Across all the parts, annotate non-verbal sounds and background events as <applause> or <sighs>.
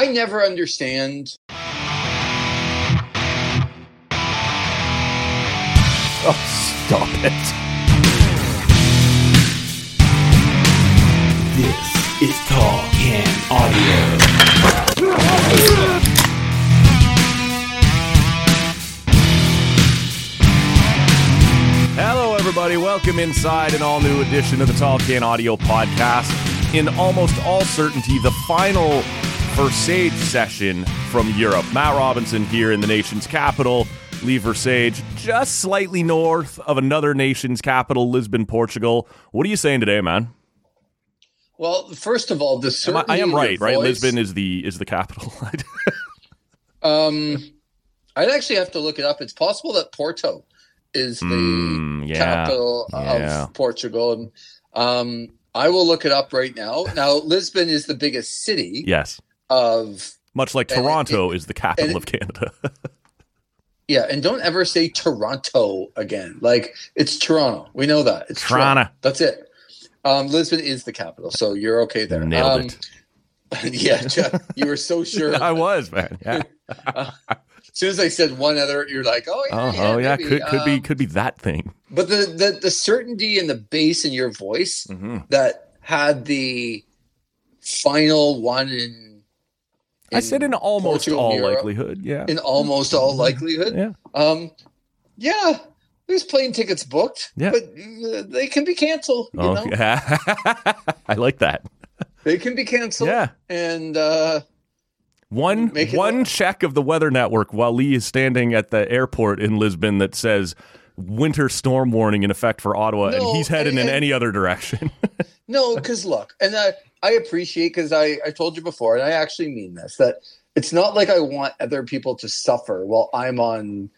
I never understand. Oh, stop it. This is Tall Can Audio. Hello, everybody. Welcome inside an all new edition of the Tall Can Audio Podcast. In almost all certainty, the final Versage session from Europe. Matt Robinson here in the nation's capital, Lee Versage, just slightly north of another nation's capital, Lisbon, Portugal. What are you saying today, man? Well, first of all, the Am I, I am right, right? voice- Lisbon is the is the capital. <laughs> Um, I'd actually have to look it up. It's possible that Porto is the Mm, yeah, capital yeah. of Portugal. And, um, I will look it up right now. Now, Lisbon is the biggest city yes, of much like it- Toronto is the capital of Canada. <laughs> yeah, and don't ever say Toronto again. Like it's Toronto. We know that. It's Toronto. That's it. Um, Lisbon is the capital, so you're okay there. Nailed um, it. <laughs> yeah, Jeff, you were so <laughs> sure. I was, man. Yeah. as soon as I said one other, you're like, oh yeah, Oh, yeah, yeah, could could be Um, could be that thing. But the, the the certainty and the bass in your voice hmm that had the final one in, I said in almost Portugal, all Europe, likelihood, yeah. in almost all likelihood. Yeah. Um, yeah, there's plane tickets booked, Yeah. but uh, they can be canceled. You Oh, know, yeah. <laughs> I like that. they can be canceled. Yeah. and uh, One one check of the weather network while Lee is standing at the airport in Lisbon that says winter storm warning in effect for Ottawa, No, and he's heading in and- any other direction. <laughs> No, because look, and I, I appreciate because I, I told you before, and I actually mean this that it's not like I want other people to suffer while I'm on,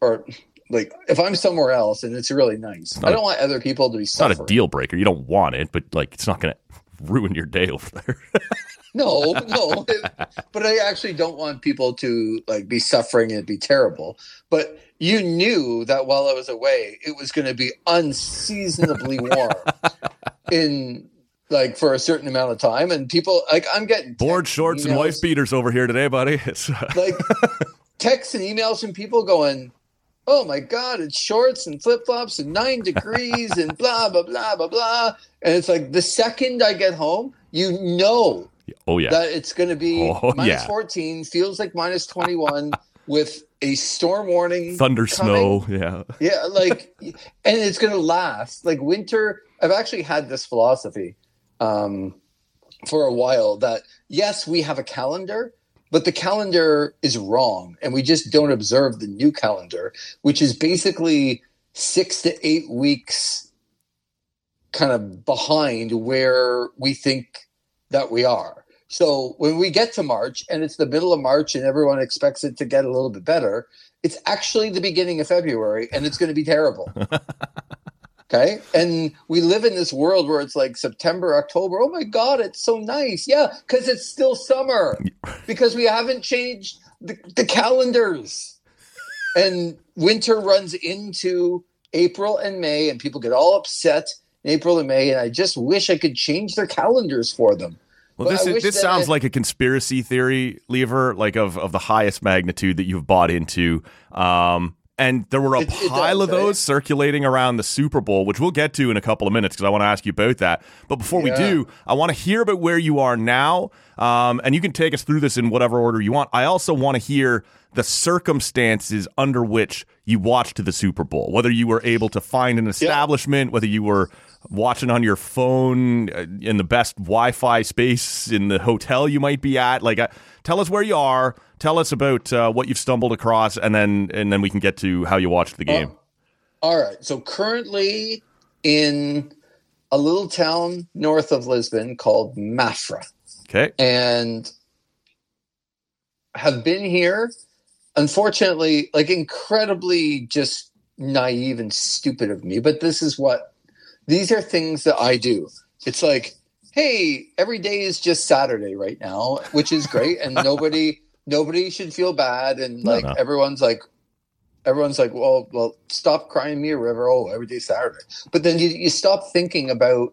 or like if I'm somewhere else and it's really nice. not I a- don't want other people to be it's not a deal breaker. You don't want it, but like it's not going <laughs> to ruin your day over there. No, <laughs> no, but I actually don't want people to like be suffering and be terrible. But you knew that while I was away, it was going to be unseasonably warm <laughs> in like for a certain amount of time, and people like I'm getting Board shorts and emails- wife beaters over here today, buddy. <laughs> It's, uh, like texts and emails from people going, "Oh my god, it's shorts and flip flops and nine degrees and blah blah blah blah blah." And it's like the second I get home, you know oh yeah. that it's going to be Oh, minus yeah. 14, feels like minus 21 with a storm warning. Thunder coming. snow. Yeah. Yeah, like, and it's going to last. Like winter, I've actually had this philosophy um, for a while that yes, we have a calendar, but the calendar is wrong, and we just don't observe the new calendar, which is basically six to eight weeks kind of behind where we think that we are. So when we get to March and it's the middle of March and everyone expects it to get a little bit better, it's actually the beginning of February and it's going to be terrible. <laughs> okay. And we live in this world where it's like September, October. Oh my God, it's so nice. Yeah. Because it's still summer <laughs> because we haven't changed the, the calendars. And winter runs into April and May and people get all upset in April and May. And I just wish I could change their calendars for them. Well, But this is, this sounds I- like a conspiracy theory, Lever, like of, of the highest magnitude that you've bought into. Um, and there were a It- it pile does, of those circulating around the Super Bowl, which we'll get to in a couple of minutes because I want to ask you about that. But before we do, I want to hear about where you are now. Um, and you can take us through this in whatever order you want. I also want to hear the circumstances under which you watched the Super Bowl, whether you were able to find an establishment, whether you were watching on your phone uh, in the best Wi-Fi space in the hotel you might be at. Like, uh, tell us where you are. Tell us about uh, what you've stumbled across, and then and then we can get to how you watched the game. All right. So currently in a little town north of Lisbon called Mafra. Okay. and have been here unfortunately like incredibly just naive and stupid of me but this is what these are things that i do. It's like hey every day is just saturday right now which is great and <laughs> nobody nobody should feel bad and like no. everyone's like everyone's like well well stop crying me a river. Oh every day saturday. But then you, you stop thinking about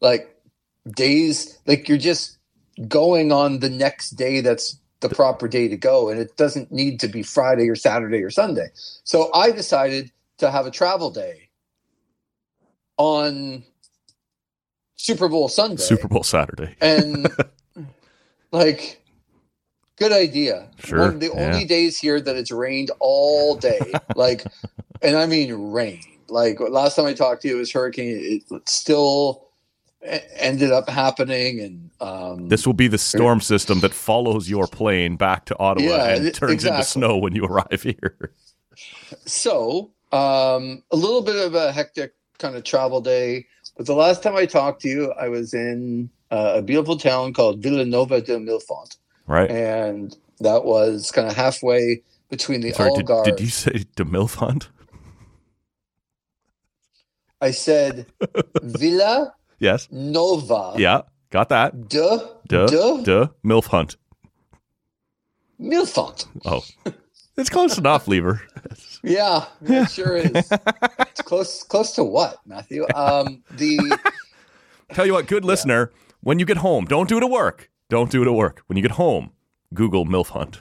like days like you're just going on the next day that's the proper day to go and it doesn't need to be friday or saturday or sunday. So i decided to have a travel day on super bowl sunday Super Bowl Saturday. and <laughs> like good idea Sure, one of the yeah. only days here that it's rained all day <laughs> like and i mean rain like last time i talked to you it was hurricane it still ended up happening and um This will be the storm system that follows your plane back to Ottawa Yeah, and turns into snow when you arrive here. so um a little bit of a hectic kind of travel day but the last time i talked to you i was in uh, a beautiful town called villanova de milfont Right? and that was kind of halfway between the Sorry, did, Algarve. did you say de Milfont? I said <laughs> Villa Yes. Nova Yeah, got that. de De, de de MILF hunt. Milfont. Oh, it's close enough, Lever. <laughs> Yeah, it sure is. It's <laughs> close close to what, Matthew? Um the Tell you what, good listener, when you get home, don't do it at work. Don't do it at work. When you get home, Google MILF hunt.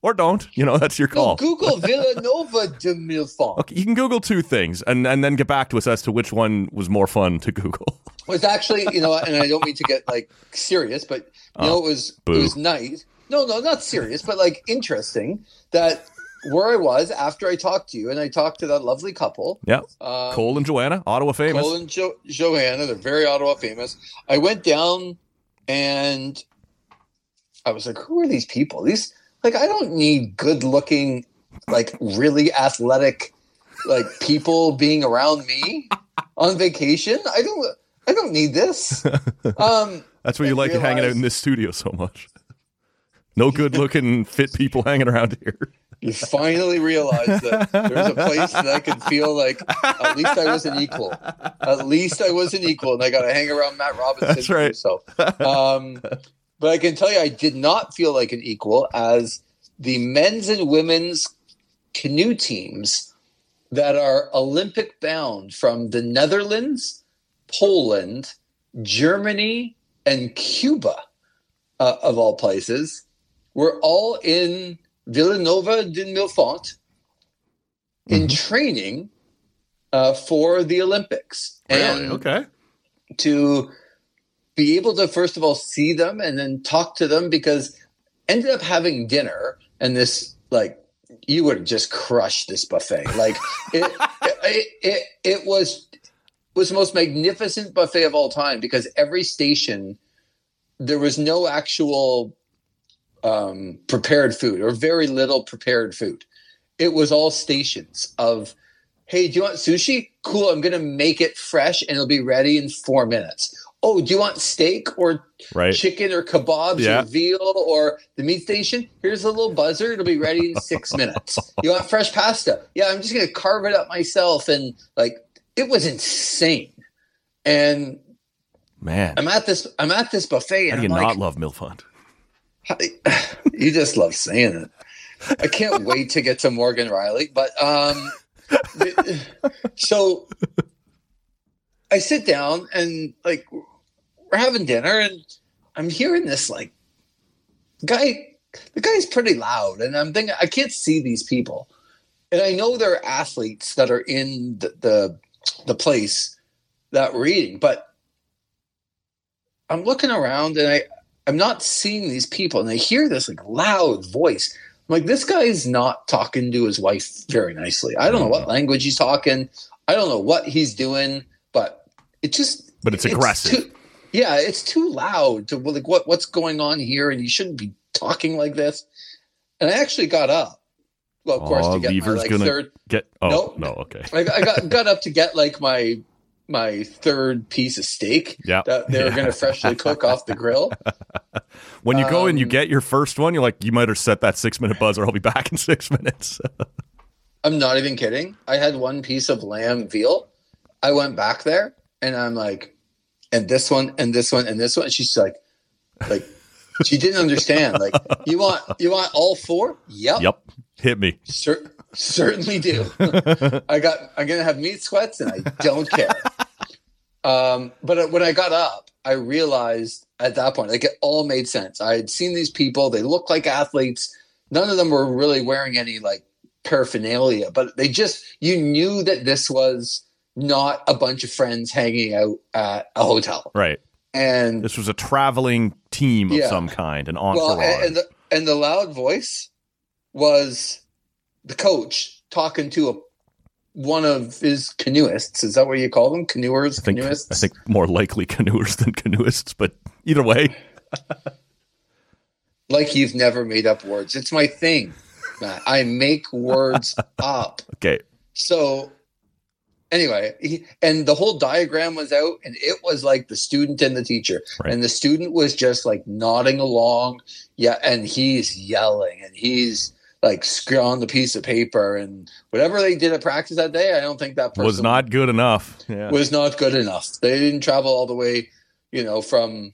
Or don't. You know, that's your no, call. Google <laughs> Villanova de Milfont. Okay, you can Google two things and, and then get back to us as to which one was more fun to Google. <laughs> was actually, you know, and I don't mean to get like serious, but you know, it was boo. it was nice. No, no, not serious, but like interesting that where I was after I talked to you, and I talked to that lovely couple, Yeah. um, Cole and Joanna, Ottawa famous. Cole and jo- Joanna, they're very Ottawa famous. I went down and I was like, who are these people? These like I don't need good looking, like really athletic, like people being around me <laughs> on vacation. I don't I don't need this. <laughs> Um That's why you I like hanging out in this studio so much. No good looking fit people hanging around here. You finally realized that there's a place that I could feel like at least I was an equal. At least I was an equal, and I got to hang around Matt Robinson. That's right. So, um, but I can tell you, I did not feel like an equal as the men's and women's canoe teams that are Olympic bound from the Netherlands, Poland, Germany, and Cuba, uh, of all places, were all in Villanova de Milfont in Mhm. training uh, for the Olympics. And Okay. to be able to first of all see them and then talk to them because ended up having dinner and this like you would have just crushed this buffet like it, <laughs> it, it, it was was the most magnificent buffet of all time because every station there was no actual um, prepared food or very little prepared food it was all stations of hey do you want sushi cool i'm gonna make it fresh and it'll be ready in four minutes oh do you want steak or Right. chicken or kebabs Yeah. or veal or the meat station here's a little buzzer it'll be ready in six <laughs> minutes you want fresh pasta yeah i'm just gonna carve it up myself and like it was insane and Man. i'm at this i'm at this buffet How do you not love MILF hunt? <sighs> you just love saying it. I can't wait to get to Morgan Rielly, but um, <sighs> so I sit down and like we're having dinner, and I'm hearing this like guy. The guy's pretty loud, and I'm thinking I can't see these people, and I know they're athletes that are in the the, the place that we're eating, but I'm looking around and I I'm not seeing these people, and I hear this like loud voice. I'm like, this guy's not talking to his wife very nicely. I don't know what mm. language he's talking. I don't know what he's doing, but it just But it's aggressive. too- yeah, it's too loud to like what what's going on here, and you shouldn't be talking like this. And I actually got up. Well, of course, Aw, to get my like gonna- third. Get oh Nope. no, okay. I, I got got up to get like my my third piece of steak Yeah. that they were Yeah. going to freshly cook off the grill. <laughs> When you go and you Um, get your first one, you're like, you might have set that six minute buzzer. I'll be back in six minutes. <laughs> I'm not even kidding. I had one piece of lamb veal. I went back there and I'm like, and this one, and this one, and this one. And she's like, like, she didn't understand. Like, you want, you want all four? Yep. yep. Hit me. Cer- certainly do. <laughs> I got, I'm going to have meat sweats and I don't care. Um, but when I got up, I realized at that point. Like it all made sense. I had seen these people; they looked like athletes. None of them were really wearing any like paraphernalia, but they just you knew that this was not a bunch of friends hanging out at a hotel. Right. And this was a traveling team of Yeah. some kind, an entourage. well, and, and the and the loud voice was the coach talking to a one of his canoeists. Is that what you call them? Canoers, I think canoeists. I think more likely canoers than canoeists, but either way, <laughs> like you've never made up words. It's my thing. Matt. I make words <laughs> up. okay. So anyway, he, and the whole diagram was out, and it was like the student and the teacher, Right. and the student was just like nodding along, yeah, and he's yelling, and he's like on the piece of paper, and whatever they did at practice that day, I don't think that person Was not good enough. Yeah. was not good enough. They didn't travel all the way, you know, from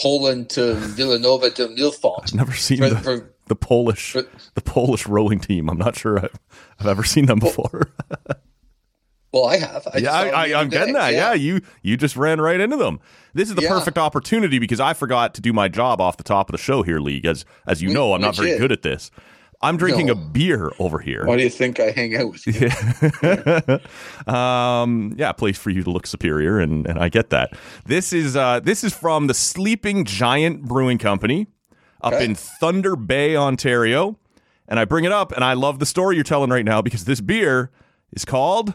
Poland to Villanova to Milfont. I've never seen For, the, for, the Polish for- the Polish rowing team. I'm not sure I've, I've ever seen them before. <laughs> well, I have. I yeah, I, I, I'm getting that. Yeah. you you just ran right into them. This is the Yeah. perfect opportunity because I forgot to do my job off the top of the show here, League. As as you know, I'm not very good at this. I'm drinking No. a beer over here. Why do you think I hang out with you? <laughs> <laughs> um, yeah, place for you to look superior, and, and I get that. This is uh, this is from the Sleeping Giant Brewing Company up Okay. in Thunder Bay, Ontario, and I bring it up, and I love the story you're telling right now because this beer is called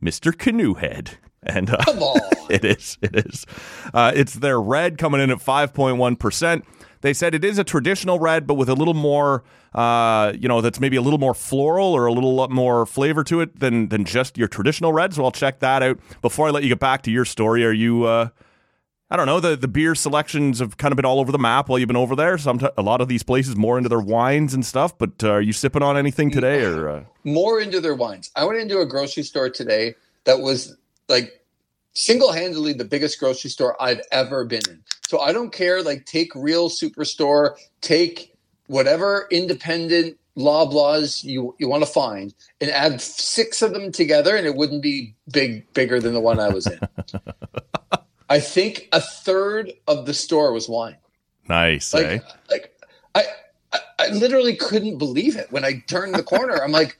Mister Canoe Head, and uh, Come on. <laughs> it is. It is. Uh, it's their red coming in at 5.1%. They said it is a traditional red, but with a little more, uh, you know, that's maybe a little more floral or a little more flavor to it than than just your traditional red. So I'll check that out. Before I let you get back to your story, are you? Uh, I don't know. The the beer selections have kind of been all over the map while you've been over there. Some a lot of these places more into their wines and stuff. But uh, are you sipping on anything today? Or uh, More into their wines. I went into a grocery store today that was like single-handedly the biggest grocery store I've ever been in. So I don't care. Like, take real superstore, take whatever independent Loblaws you you want to find, and add six of them together, and it wouldn't be big bigger than the one I was in. <laughs> I think a third of the store was wine. nice, Like, eh? like I, I, I literally couldn't believe it when I turned the corner. I'm like,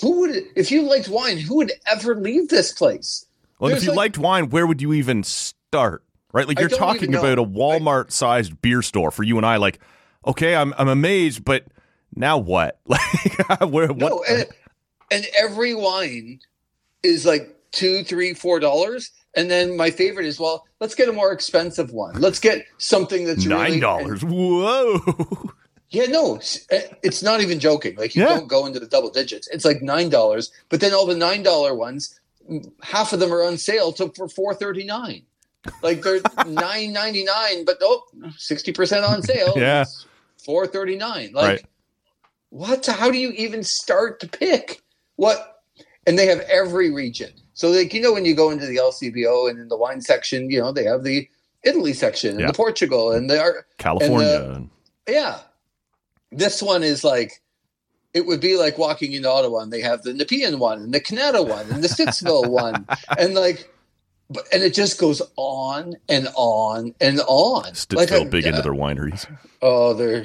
who would, if you liked wine, who would ever leave this place? Well, if you like- liked wine, where would you even start? Right? Like you're talking about a Walmart sized beer store for you and I. Like, okay, I'm I'm amazed, but now what? <laughs> Like, where, what? No, and, and every wine is like two, three, four dollars. And then my favorite is, well, let's get a more expensive one. Let's get something that's Nine dollars. Whoa! <laughs> Yeah, no, it's- it's not even joking. Like you Yeah. don't go into the double digits. It's like nine dollars, but then all the nine dollar ones, half of them are on sale to for four thirty nine. Like they're <laughs> nine ninety nine, but oh, 60 percent on sale. Yeah. four thirty nine. Like Right. what? How do you even start to pick what? And they have every region. So like you know when you go into the LCBO and in the wine section, you know they have the Italy section and Yeah. the Portugal and they are California. yeah. This one is like it would be like walking into Ottawa and they have the Nepean one and the Canada one and the Stittsville <laughs> one and like but and it just goes on and on and on. Stittsville Like big into their <laughs> wineries. Oh, they're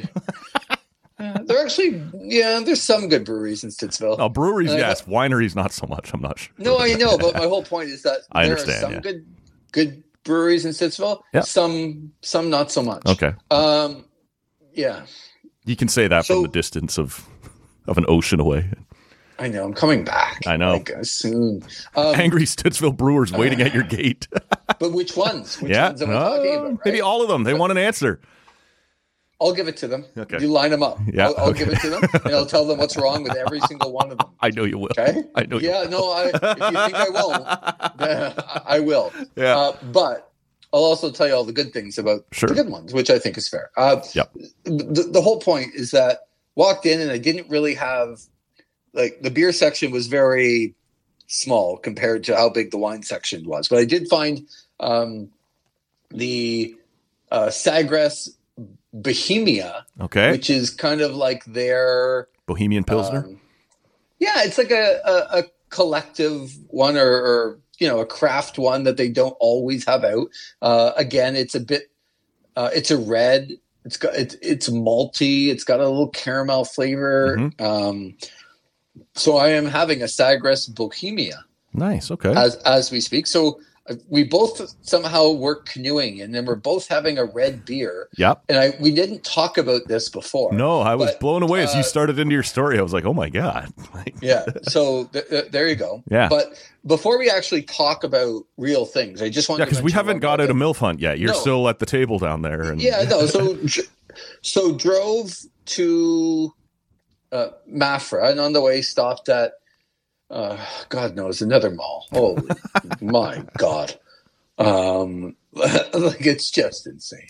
<laughs> uh, they're actually yeah. There's some good breweries in Stittsville. Oh, breweries, Uh, yes. Wineries, not so much. I'm not sure. No, I know, but my whole point is that I there understand, are some yeah. good good breweries in Stittsville. Yeah. Some some not so much. Okay, Um. Yeah. you can say that So- from the distance of of an ocean away. I know. I'm coming back. I know. Like, uh, soon. Um, Angry Stittsville brewers waiting at your gate. <laughs> but which ones? Which yeah, ones am I Uh, talking about? right? maybe all of them. They want an answer. I'll give it to them. Okay. You line them up. Yeah, I'll, I'll okay. give it to them, and I'll tell them what's wrong with every single one of them. <laughs> I know you will. Okay. I know you. Yeah. No. I, if you think I won't, <laughs> then I will. Yeah. Uh, but I'll also tell you all the good things about Sure. the good ones, which I think is fair. Uh, Yep. The, the whole point is that walked in and I didn't really have like the beer section was very small compared to how big the wine section was, but I did find um, the uh, Sagres Bohemia, Okay. which is kind of like their Bohemian Pilsner. um, yeah, it's like a, a, a collective one or, or you know a craft one that they don't always have out. Uh, again, it's a bit uh, it's a red. It's got it's it's malty. It's got a little caramel flavor. Mhm. Um, so I am having a Sagres Bohemia Nice. Okay. as as we speak. So we both somehow were canoeing, and then we're both having a red beer. yep. And I we didn't talk about this before. No, I was But, blown away as you uh, started into your story. I was like, oh my god. <laughs> Yeah. So th- th- there you go. Yeah. But before we actually talk about real things, I just want yeah, to because we haven't got out a thing. milf hunt yet. You're No. still at the table down there. And Yeah, no. So, <laughs> so drove to uh, Mafra, and on the way stopped at uh, God knows another mall. Holy <laughs> my God! Um, <laughs> like it's just insane.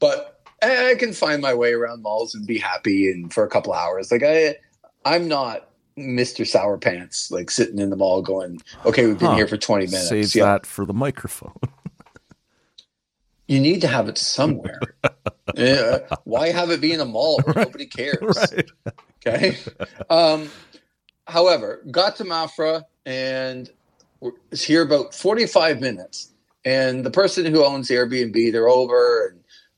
But I, can find my way around malls and be happy, and for a couple hours. Like I, I'm not. Mr. Sour Pants, like sitting in the mall going, okay, we've been Huh. here for 20 minutes. Save Yeah. that for the microphone. You need to have it somewhere. <laughs> yeah. Why have it be in a mall where nobody cares? right. Okay. Um, however, got to Mafra and was here about 45 minutes. And the person who owns the Airbnb, they're over,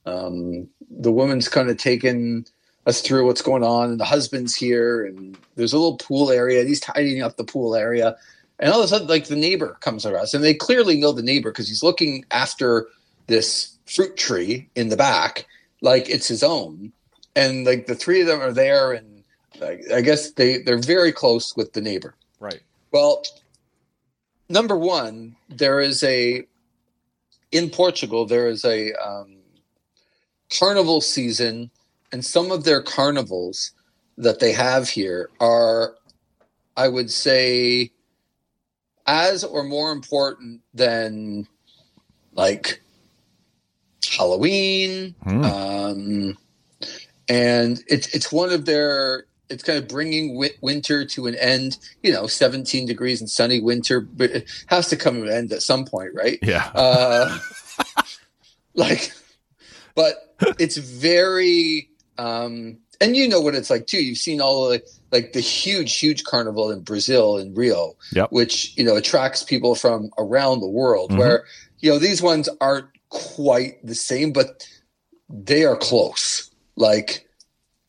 and um, the woman's kind of taking us through what's going on. And the husband's here, and there's a little pool area. And he's tidying up the pool area. And all of a sudden, like the neighbor comes us, and they clearly know the neighbor because he's looking after this fruit tree in the back like it's his own. And like the three of them are there, and I, I guess they they're very close with the neighbor. Right. Well, number one, there is a in Portugal there is a um, carnival season, and some of their carnivals that they have here are, I would say, as or more important than like Halloween, Hmm. um, and it's it's one of their it's kind of bringing wi- winter to an end. You know, 17 degrees and sunny winter, but it has to come to an end at some point, right? Yeah. Uh, <laughs> like, but it's very, um, and you know what it's like too. You've seen all the like the huge, huge carnival in Brazil in Rio, Yep. which you know attracts people from around the world. Mhm. Where you know these ones aren't quite the same, but they are close. Like,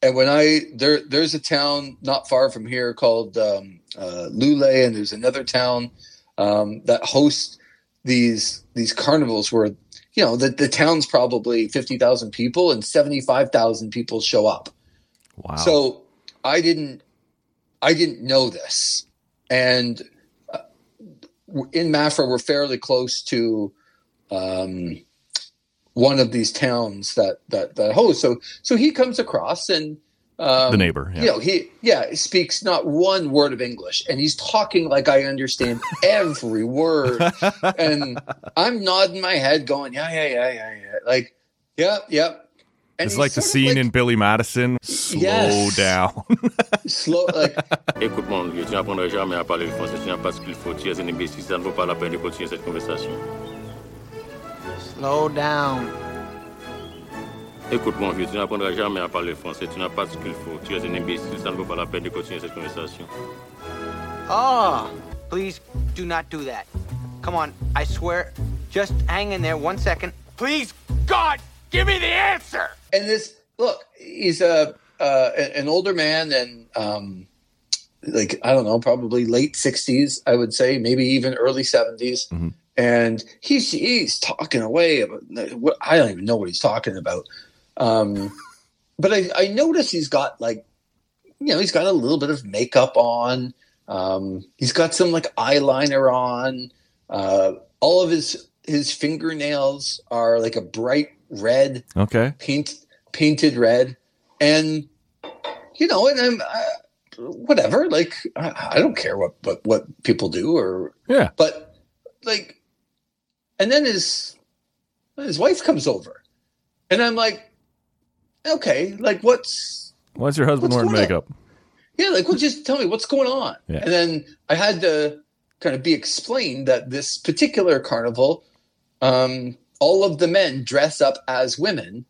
and when I there, there's a town not far from here called um, uh, Loulé, and there's another town um, that hosts these these carnivals where you know the, the town's probably 50,000 people and 75,000 people show up. Wow. So I didn't I didn't know this. And uh, in Mafra we're fairly close to um, one of these towns that that that hosts. So so he comes across and um, the neighbor. Yeah. you know, he yeah, he speaks not one word of English, and he's talking like I understand <laughs> every word. And I'm nodding my head, going, yeah, yeah, yeah, yeah, yeah, like, yeah, yeah. And it's like the scene like in Billy Madison. Slow Yes. down. <laughs> slow, like <laughs> Écoute mon vieux, tu n'apprendras jamais à parler le français, tu n'as pas ce qu'il faut, tu es un imbécile, ça ne vaut pas la peine de continuer cette conversation. Slow down. Écoute mon vieux, tu n'apprendras jamais à parler français, tu n'as pas ce qu'il faut, tu es un imbécile, ça ne vaut pas la peine de continuer cette conversation. Oh, please do not do that. Come on, I swear. Just hang in there one second. Please, God, give me the answer. and this look he's a uh, an older man and um like i don't know probably late 60s i would say maybe even early 70s Mhm. And he's he's talking away about what i don't even know what he's talking about um <laughs> but i i notice he's got like you know he's got a little bit of makeup on um he's got some like eyeliner on uh all of his his fingernails are like a bright red okay. paint painted red and you know and i'm uh, whatever like I, I don't care what but what people do or Yeah. but like and then his his wife comes over and i'm like okay like what's Why's your husband wearing going on? makeup? yeah like well just tell me what's going on Yeah. and then i had to kind of be explained that this particular carnival um all of the men dress up as women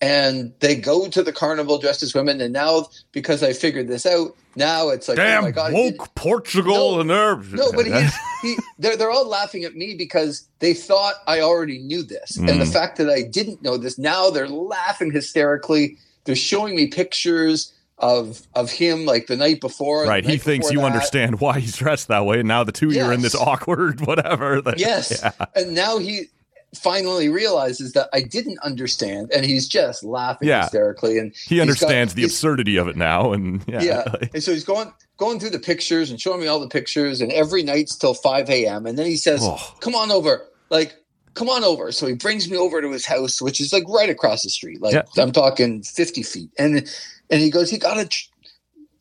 and they go to the carnival dressed as women. And now, because I figured this out, now it's like, Damn oh my god, woke did- Portugal No, and there. no, but he's, <laughs> he, they're, they're all laughing at me because they thought I already knew this. And the Mm. fact that I didn't know this, now they're laughing hysterically. They're showing me pictures of of him like the night before. right. the He thinks you that. understand why he's dressed that way. And now the two of you are in this awkward <laughs> whatever. that- Yes. Yeah. And now he finally realizes that I didn't understand. And he's just laughing Yeah. hysterically. And He understands got- the absurdity of it now. And <laughs> yeah. yeah. And so he's going going through the pictures and showing me all the pictures, and every night's till five a.m. And then he says, Oh. "Come on over, like." Come on over. So he brings me over to his house, which is like right across the street. Like Yeah. I'm talking 50 feet. And and he goes, he got it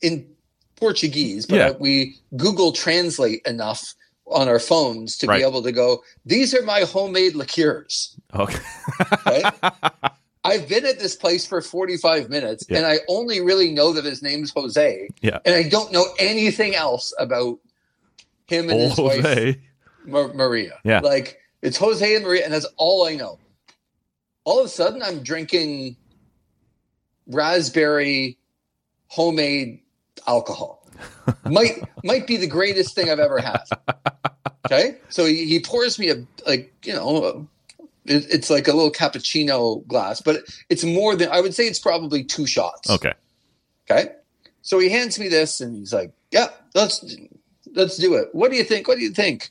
in Portuguese, but Yeah. we Google Translate enough on our phones to Right. be able to go, these are my homemade liqueurs. Okay. Right? <laughs> I've been at this place for 45 minutes Yeah. and I only really know that his name's Jose. Yeah. And I don't know anything else about him and his wife. Ma- Maria. Yeah. Like it's Jose and Maria, and that's all I know. All of a sudden, I'm drinking raspberry homemade alcohol. <laughs> might might be the greatest thing I've ever had. Okay, so he, he pours me a like you know. it, it's like a little cappuccino glass, but it's more than I would say. It's probably two shots. Okay. Okay. So he hands me this and he's like, Yeah, let's let's do it. What do you think? What do you think?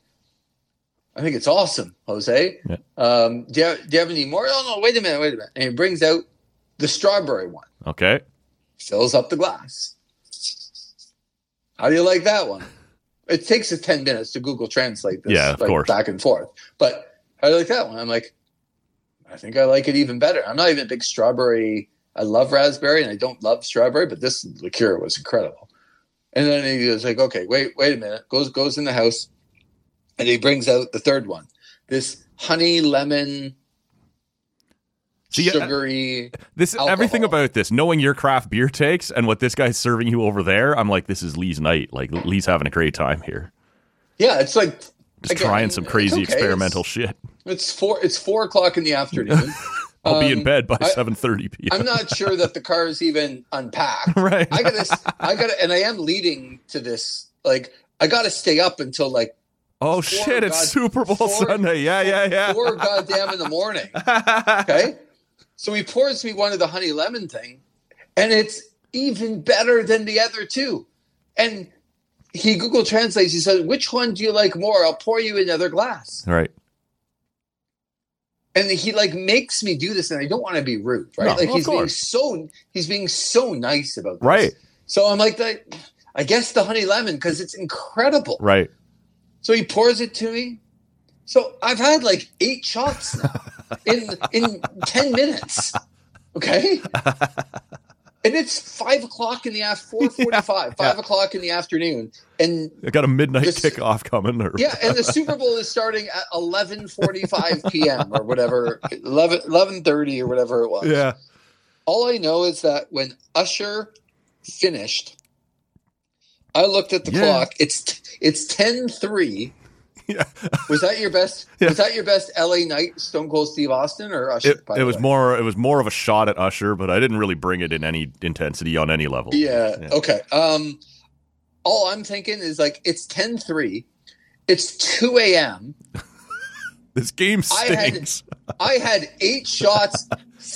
I think it's awesome, Jose. Yeah. Um, do, you have, do you have any more? Oh no, wait a minute, wait a minute. And he brings out the strawberry one, Okay. fills up the glass. How do you like that one? It takes us 10 minutes to Google Translate this Yeah, like, back and forth. But how do you like that one? I'm like, I think I like it even better. I'm not even a big strawberry. I love raspberry and I don't love strawberry, but this liqueur was incredible. And then he was like, okay, wait, wait a minute. Goes goes in the house and he brings out the third one. This honey lemon See, I- sugary. This Alcohol. everything about this, knowing your craft beer takes and what this guy's serving you over there, I'm like, this is Lee's night. Like Lee's having a great time here, Yeah, it's like just Again, trying some crazy okay. experimental shit. it's four it's four o'clock in the afternoon. <laughs> I'll be in Um, bed by 7:30 p.m. I'm not sure that the car is even unpacked. <laughs> right. I gotta, I gotta, and I am leading to this. Like, I gotta stay up until like oh shit! It's Super Bowl four- Sunday. Yeah, yeah, yeah. four goddamn in the morning. <laughs> Okay, so he pours me one of the honey lemon thing, and it's even better than the other two. And he Google translates. He says, "Which one do you like more? I'll pour you another glass." Right. and he like makes me do this and i don't want to be rude right No, like he's being so he's being so nice about this. Right. so i'm like i guess the honey lemon because it's incredible Right. so he pours it to me so i've had like eight shots now <laughs> in in 10 minutes okay and it's five o'clock in the afternoon 4.45 <laughs> 5 o'clock in the afternoon and I got a midnight This- kickoff coming. Or, yeah, and the Super Bowl is starting at eleven forty-five p.m. or whatever, 11, 11.30 or whatever it was. yeah. All I know is that when Usher finished, I looked at the Yeah. clock. It's it's ten three. <laughs> Yeah. Was that your best? <laughs> Yeah. Was that your best L.A. night, Stone Cold Steve Austin or Usher? It, it was more. It was more of a shot at Usher, but I didn't really bring it in any intensity on any level. Yeah, Yeah. Okay. Um, all I'm thinking is like it's ten three. It's two a.m. <laughs> This game I had- stinks. I had eight shots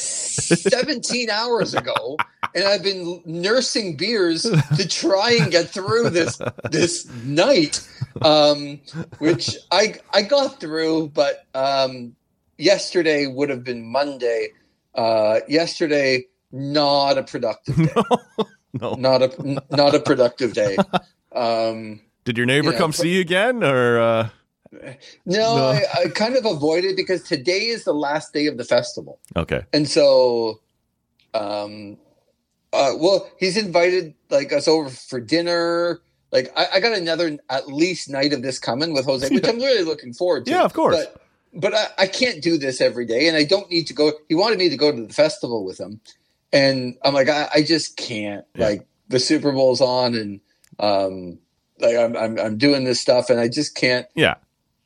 17 hours ago, and I've been nursing beers to try and get through this this night, um, which I I got through, but um, yesterday would have been Monday. Uh, yesterday, not a productive day. <laughs> no. Not a not a productive day. Um, Did your neighbor you know, come see you again, or uh, no, No. I, I kind of avoided because today is the last day of the festival. okay? and so um uh well he's invited like us over for dinner like i, I got another at least night of this coming with jose which i'm really looking forward to Yeah, of course. but but I, I can't do this every day and i don't need to go he wanted me to go to the festival with him and i'm like i, I just can't Yeah. like the super bowl's on and um like I'm, I'm i'm doing this stuff and i just can't Yeah.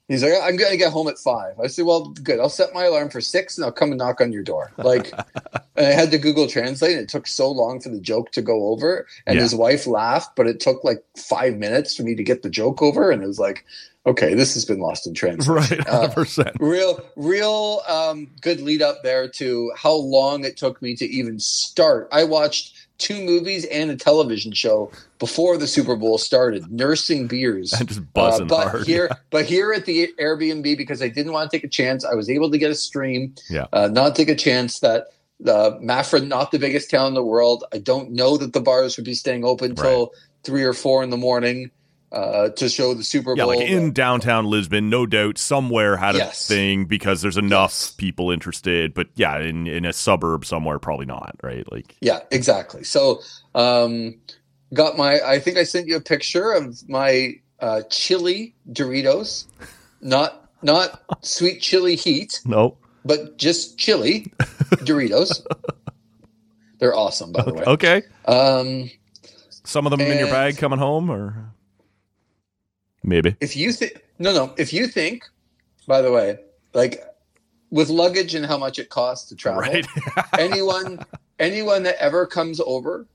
He's like, I'm going to get home at five. I said, well, good. I'll set my alarm for six and I'll come and knock on your door. Like, <laughs> and I had to Google Translate. And it took so long for the joke to go over. And Yeah. his wife laughed, but it took like five minutes for me to get the joke over. And it was like, okay, this has been lost in translation. Right, Uh, 100%. real real um, good lead up there to how long it took me to even start i watched two movies and a television show before the super bowl started nursing beers And <laughs> just buzzing Uh, but hard. here but here at the airbnb because i didn't want to take a chance i was able to get a stream Yeah. uh, not take a chance that uh, Mafra, not the biggest town in the world. I don't know that the bars would be staying open till three or four in the morning uh, to show the Super Yeah, Bowl. like in downtown Lisbon, no doubt somewhere had a Yes. thing because there's enough Yes. people interested. But yeah, in, in a suburb somewhere, probably not, right? Like, Yeah, exactly. So, um, got my. I think I sent you a picture of my uh, chili Doritos, not not sweet chili heat, no. but just chili Doritos. They're awesome, by the way. Okay. Um, Some of them in your bag coming home, or maybe. if you think no, no, if you think, by the way, like with luggage and how much it costs to travel, Right. <laughs> anyone anyone that ever comes over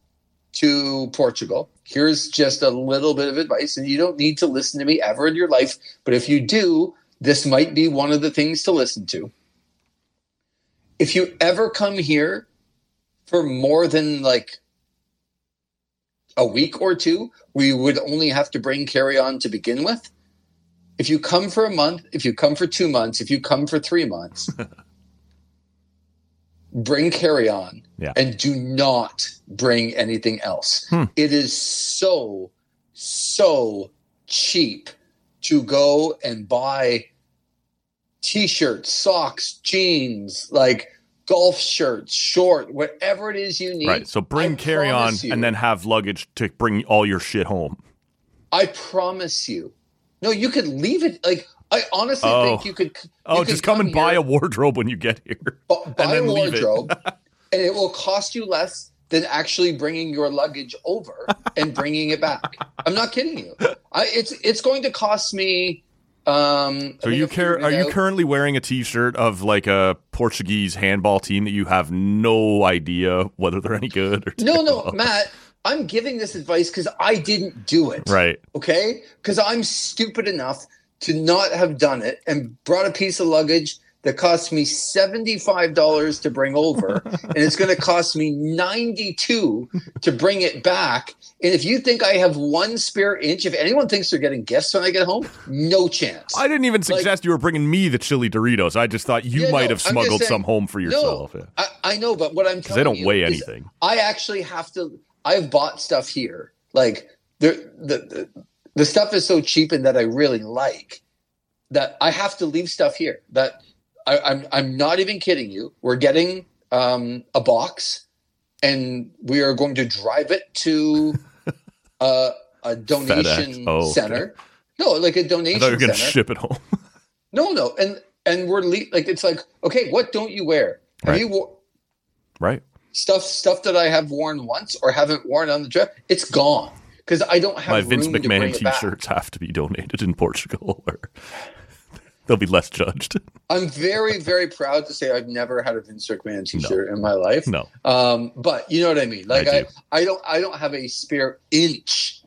to Portugal, here's just a little bit of advice, and you don't need to listen to me ever in your life, but if you do, this might be one of the things to listen to. If you ever come here for more than like a week or two, we would only have to bring carry on to begin with. If you come for a month, if you come for two months, if you come for three months, <laughs> bring carry on Yeah. and do not bring anything else. Hmm. It is so, so cheap to go and buy t shirts, socks, jeans, like golf shirts, short, whatever it is you need. Right. So bring I carry on you- and then have luggage to bring all your shit home. I promise you. No, you could leave it. Like I honestly Oh. think you could. Oh, could just come, and buy a wardrobe when you get here. <laughs> bu- buy a leave it. wardrobe, <laughs> and it will cost you less than actually bringing your luggage over and bringing it back. I'm not kidding you. I, it's it's going to cost me. Um, So you care? Are you out. currently wearing a T-shirt of like a Portuguese handball team that you have no idea whether they're any good? Or No, no? Matt. I'm giving this advice because I didn't do it. Right. okay? Because I'm stupid enough to not have done it and brought a piece of luggage that cost me $75 to bring over <laughs> and it's going to cost me 92 to bring it back and if you think i have one spare inch if anyone thinks they're getting gifts when i get home no chance I didn't even suggest you were bringing me the chili Doritos. I just thought you Yeah, might no, have smuggled saying- some home for yourself. no, yeah. I, I know but what i'm telling they don't you weigh anything. I actually have to. I've bought stuff here. Like the the the stuff is so cheap and that I really like that I have to leave stuff here. That I, I'm I'm not even kidding you. We're getting um, a box, and we are going to drive it to <laughs> uh, a donation Oh, okay. center. No, like a donation thought you were going to ship it home. <laughs> no, no, and and we're le- like it's like okay, what don't you wear? Have Right. you wo- right. stuff stuff that I have worn once or haven't worn on the trip, it's gone because I don't have My Vince room to bring McMahon. T-shirts have to be donated in Portugal, or they'll be less judged. <laughs> I'm very very proud to say I've never had a Vince McMahon T-shirt in my life. No. Um, but you know what I mean. Like I I, do. I, don't I don't have a spare inch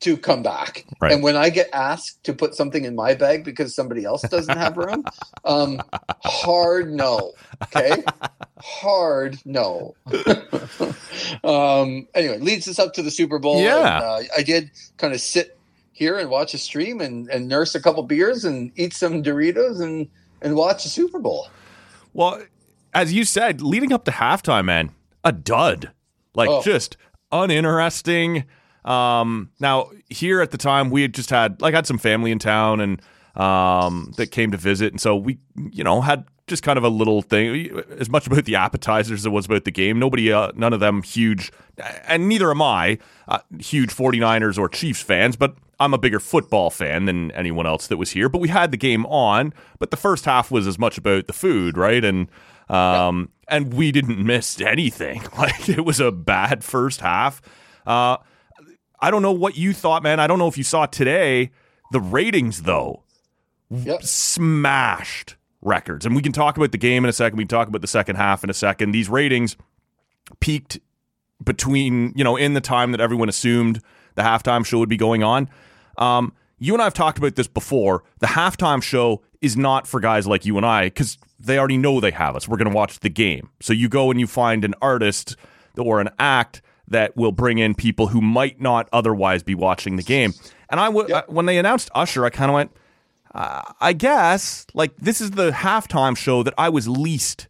to come back. Right. And when I get asked to put something in my bag because somebody else doesn't have room, um, hard no. Okay, hard no. <laughs> um, anyway, leads us up to the Super Bowl. Yeah. and, uh, I did kind of sit here and watch a stream and, and nurse a couple beers and eat some Doritos and and watch the Super Bowl. Well, as you said, leading up to halftime, man, a dud. Like Oh. just uninteresting. Um, now here at the time, we had just had like had some family in town and um that came to visit, and so we you know had just kind of a little thing as much about the appetizers as it was about the game. Nobody, uh, none of them huge, and neither am I uh, huge 49ers or Chiefs fans, but I'm a bigger football fan than anyone else that was here. But we had the game on, but the first half was as much about the food, right? And um, and we didn't miss anything. <laughs> Like it was a bad first half. Uh, I don't know what you thought, man. I don't know if you saw today the ratings though Yep. smashed records. And we can talk about the game in a second. We can talk about the second half in a second. These ratings peaked between, you know, in the time that everyone assumed the halftime show would be going on. Um, you and I have talked about this before. The halftime show is not for guys like you and I because they already know they have us. We're going to watch the game. So you go and you find an artist or an act that will bring in people who might not otherwise be watching the game. And I w-. I- when they announced Usher, I kind of went, uh, I guess like this is the halftime show that I was least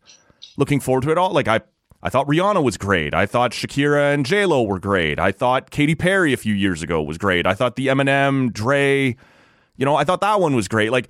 looking forward to at all. Like I, I thought Rihanna was great. I thought Shakira and J Lo were great. I thought Katy Perry a few years ago was great. I thought the Eminem, Dre, you know, I thought that one was great. Like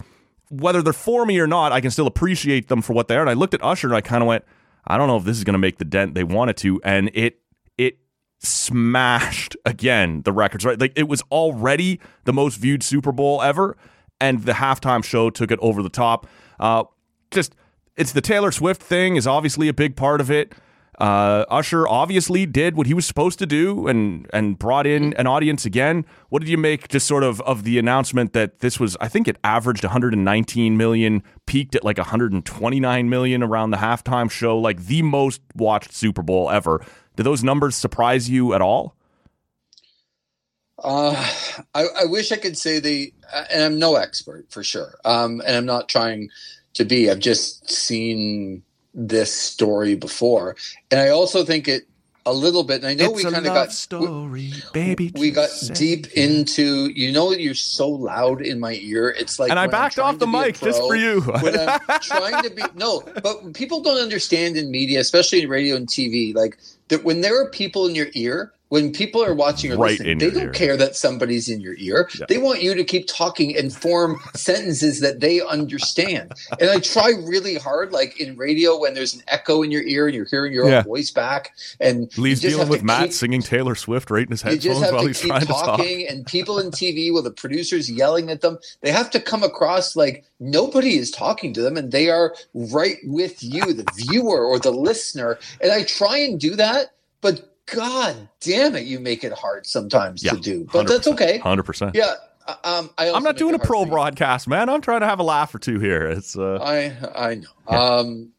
whether they're for me or not, I can still appreciate them for what they are. And I looked at Usher and I kind of went, I don't know if this is going to make the dent they wanted to, and it it smashed <laughs> again the records. Right, like it was already the most viewed Super Bowl ever, and the halftime show took it over the top. Uh, just it's the Taylor Swift thing is obviously a big part of it. Uh, Usher obviously did what he was supposed to do and and brought in an audience again. What did you make just sort of of the announcement that this was? I think it averaged 119 million, peaked at like 129 million around the halftime show, like the most watched Super Bowl ever. Did those numbers surprise you at all? Uh, I, I wish I could say the, and I'm no expert for sure. Um, and I'm not trying to be. I've just seen this story before, and I also think it a little bit. And I know we kind of got story, baby. we got deep into. You know, you're so loud in my ear. It's like and I backed off the to be a mic just for you. when I'm <laughs> trying to be no, but people don't understand in media, especially in radio and TV, like that when there are people in your ear, when people are watching or Right listening, they don't ear. care that somebody's in your ear. Yeah. They want you to keep talking and form <laughs> sentences that they understand. And I try really hard, like in radio, when there's an echo in your ear and you're hearing your Yeah. own voice back, and Lee's dealing with Matt keep- singing Taylor Swift right in his you just headphones have while to he's keep trying to talk. talking, and people in TV, with the producers yelling at them, they have to come across like nobody is talking to them, and they are right with you, the viewer or the listener. And I try and do that, but God damn it, you make it hard sometimes Yeah, to do. But that's okay. Hundred percent. Yeah, uh, um, I I'm not doing a pro broadcast, man. I'm trying to have a laugh or two here. It's uh, I I know. Um,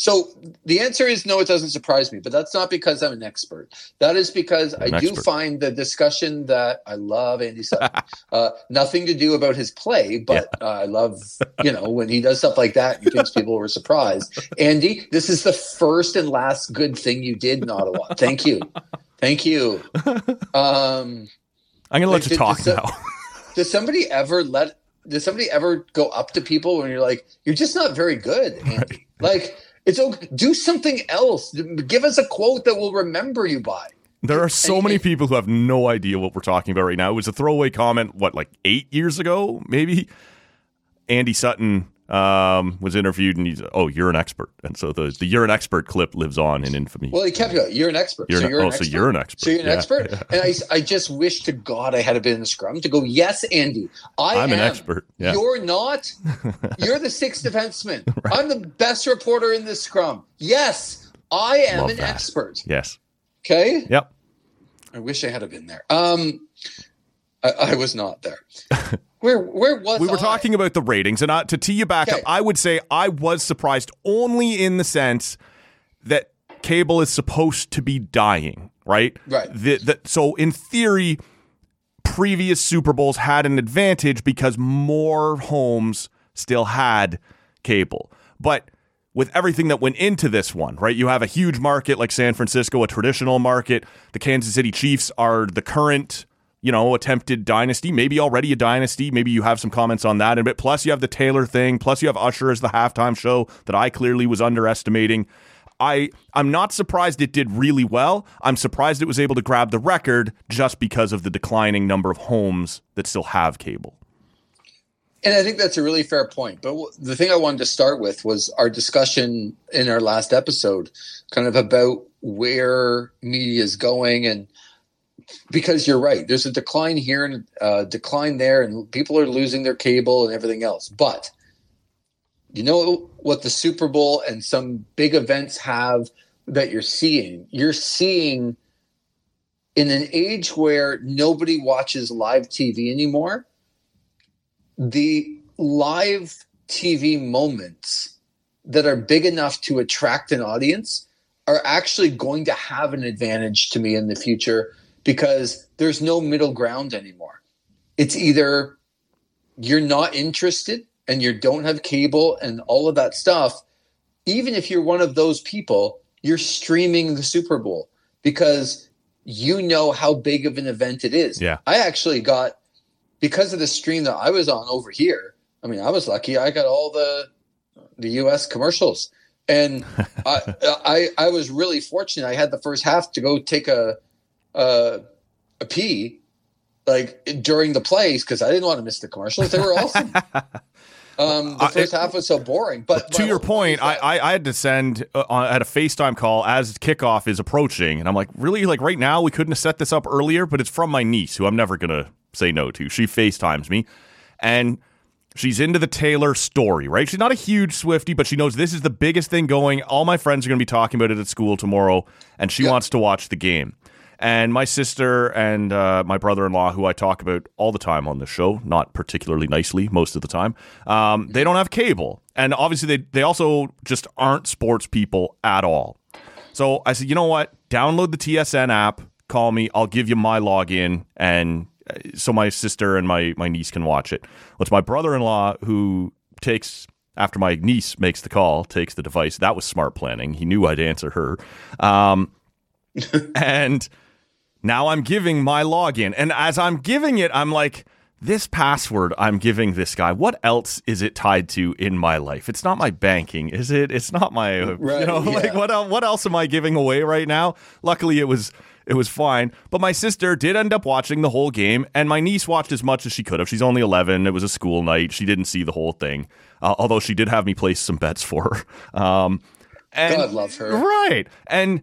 so the answer is no. It doesn't surprise me, but that's not because I'm an expert. That is because I do expert. find the discussion that I love Andy Sutton. <laughs> uh, nothing to do about his play, but uh, I love you know when he does stuff like that and thinks people were surprised. Andy, this is the first and last good thing you did in Ottawa. Thank you, thank you. Um, I'm gonna let like, you did- talk so- now. <laughs> does somebody ever let does somebody ever go up to people when you're like you're just not very good andy like it's okay do something else give us a quote that we'll remember you by There are so many people who have no idea what we're talking about right now. It was a throwaway comment, what, like eight years ago, maybe? Andy Sutton um, was interviewed and he's, oh, you're an expert. And so the, the you're an expert clip lives on in infamy. well he kept going you're an expert You're so an- you're oh, an so expert you're an expert. so you're an Yeah, expert yeah. <laughs> and I, I just wish to god i had been in the scrum to go yes andy i I'm an expert. Yeah. you're not you're the sixth <laughs> defenseman i'm the best reporter in this scrum yes i am Love an that. expert yes. okay Yep. I wish I had been there. Um, I, I was not there. <laughs> Where where was we were I? talking about the ratings, and uh, to tee you back Okay. up, I would say I was surprised only in the sense that cable is supposed to be dying, right? Right. The, the, so in theory, previous Super Bowls had an advantage because more homes still had cable, but with everything that went into this one, right? You have a huge market like San Francisco, a traditional market. The Kansas City Chiefs are the current, you know, attempted dynasty, maybe already a dynasty. Maybe you have some comments on that a bit. Plus, you have the Taylor thing. Plus, you have Usher as the halftime show that I clearly was underestimating. I I'm not surprised it did really well. I'm surprised it was able to grab the record just because of the declining number of homes that still have cable. And I think that's a really fair point. But the thing I wanted to start with was our discussion in our last episode, kind of about where media is going, and because you're right, there's a decline here and a decline there, and people are losing their cable and everything else. But you know what the Super Bowl and some big events have that you're seeing? You're seeing in an age where nobody watches live TV anymore, the live TV moments that are big enough to attract an audience are actually going to have an advantage to me in the future because there's no middle ground anymore. It's either you're not interested and you don't have cable and all of that stuff. Even if you're one of those people, you're streaming the Super Bowl because you know how big of an event it is. Yeah. I actually got because of the stream that I was on over here. I mean, I was lucky. I got all the the U.S. commercials, and <laughs> I, I I was really fortunate. I had the first half to go take a a, a pee, like during the plays because I didn't want to miss the commercials. They were awesome. <laughs> Um, the Uh, first it- half was so boring, but to your point, I, I I had to send uh, I had a FaceTime call as kickoff is approaching, and I'm like, really, like right now we couldn't have set this up earlier, but it's from my niece who I'm never gonna say no to. She FaceTimes me, and she's into the Taylor story, right? She's not a huge Swifty, but she knows this is the biggest thing going. All my friends are gonna be talking about it at school tomorrow, and she Yeah. wants to watch the game. And my sister and uh, my brother in law, who I talk about all the time on this show, not particularly nicely most of the time, um, they don't have cable. And obviously, they, they also just aren't sports people at all. So I said, you know what? Download the TSN app, call me, I'll give you my login, and uh, so my sister and my, my niece can watch it. Well, it's my brother in law who takes. After my niece makes the call, takes the device. That was smart planning. He knew I'd answer her. Um, <laughs> and now I'm giving my login. And as I'm giving it, I'm like, this password I'm giving this guy, what else is it tied to in my life? It's not my banking, is it? It's not my, uh, you Right, know, <laughs> like what, what else am I giving away right now? Luckily, it was. It was fine, but my sister did end up watching the whole game, and my niece watched as much as she could have. She's only 11. It was a school night. She didn't see the whole thing, uh, although she did have me place some bets for her. <laughs> Um, and, God love her. Right. And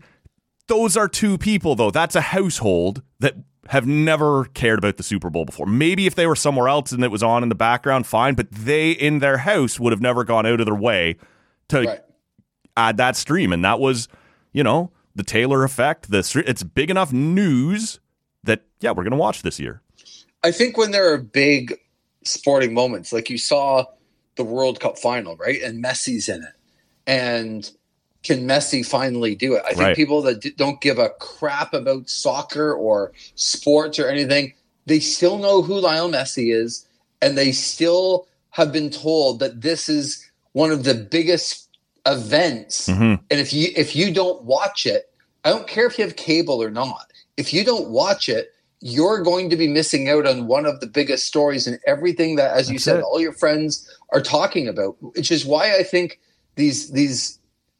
those are two people, though. That's a household that have never cared about the Super Bowl before. Maybe if they were somewhere else and it was on in the background, fine, but they in their house would have never gone out of their way to right. add that stream. And that was, you know, the Taylor effect. The It's big enough news that, yeah, we're going to watch this year. I think when there are big sporting moments, like you saw the World Cup final, right? And Messi's in it. And can Messi finally do it? I think Right. people that d- don't give a crap about soccer or sports or anything, they still know who Lionel Messi is. And they still have been told that this is one of the biggest events. Mhm. And if you if you don't watch it, I don't care if you have cable or not. If you don't watch it, you're going to be missing out on one of the biggest stories and everything that, as you said, it. all your friends are talking about. Which is why I think these these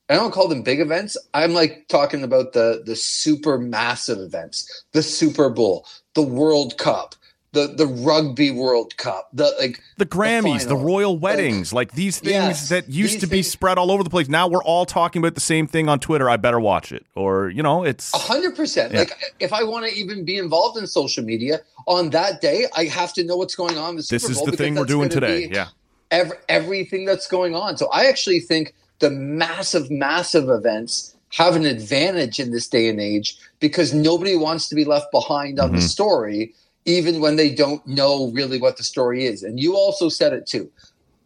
I don't call them big events. I'm like talking about the the super massive events, the Super Bowl, the World Cup, the the Rugby World Cup, the like The Grammys, the, final. royal weddings, like, these things Yes, that used to be things- spread all over the place. Now we're all talking about the same thing on Twitter. I better watch it. Or, you know, it's. A hundred percent. Like if I want to even be involved in social media on that day, I have to know what's going on. This Super is Bowl the thing we're doing today. Yeah. ev- everything that's going on. So I actually think the massive, massive events have an advantage in this day and age because nobody wants to be left behind on the Mhm. story, even when they don't know really what the story is. And you also said it too.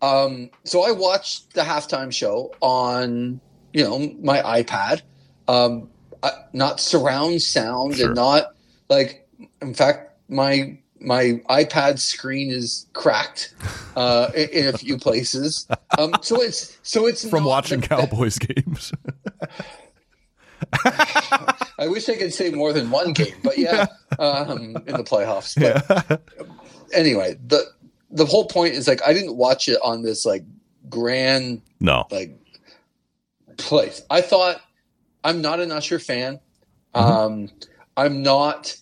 Um, so I watched the halftime show on, you know, my iPad, um, uh, not surround sound Sure. and not like, in fact, my my iPad screen is cracked uh, in, in a few places. Um, so it's so it's From watching the- Cowboys games. I wish I could say more than one game, but yeah, um, in the playoffs. But anyway, the the whole point is like I didn't watch it on this like grand no. like place. I thought I'm not an Usher fan. Mm-hmm. Um, I'm not.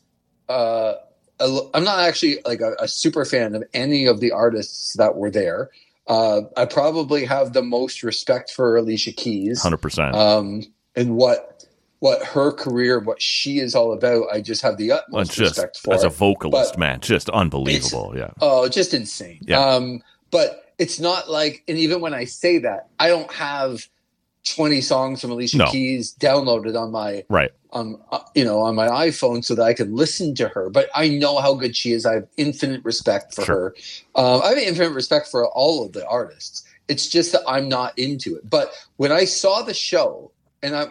Uh, a, I'm not actually like a, a super fan of any of the artists that were there. Uh, I probably have the most respect for Alicia Keys Hundred percent. um, and what what her career, what she is all about. I just have the utmost Just respect for. as a vocalist, but man, just unbelievable. Yeah. Oh, just insane. Yeah. Um, but it's not like, and even when I say that, I don't have 20 songs from Alicia No. Keys downloaded on my Right. um, uh, you know, on my iPhone so that I can listen to her. But I know how good she is. I have infinite respect for Sure. her. Um, I have infinite respect for all of the artists. It's just that I'm not into it. But when I saw the show, and I,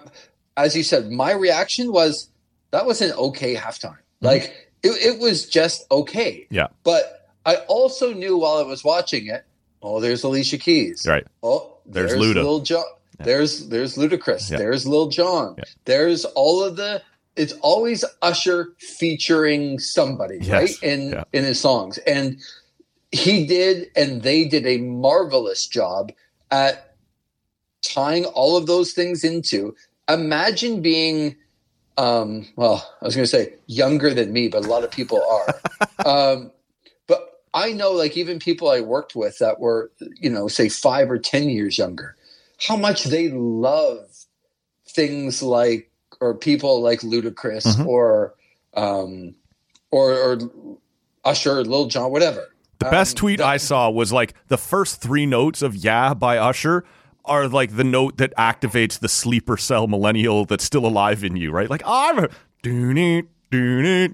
as you said, my reaction was that was an okay halftime. Like it, it was just okay. Mm-hmm. Yeah. But I also knew while I was watching it, oh, there's Alicia Keys. Right. Oh, There's there's, Luda. Lil Jon. There's there's Ludacris. Yeah. There's Lil Jon. Yeah. There's all of the. It's always Usher featuring somebody, Yes. right? In in his songs, and he did, and they did a marvelous job at tying all of those things into. Imagine being, um, well, I was going to say younger than me, but a lot of people are. <laughs> um, but I know, like even people I worked with that were, you know, say five or ten years younger, how much they love things like or people like Ludacris Mhm. or um, or or Usher, Lil Jon, whatever. The best Um, tweet that- I saw was like the first three notes of "Yeah" by Usher are like the note that activates the sleeper cell millennial that's still alive in you, right? Like I'm a doon it, doon it.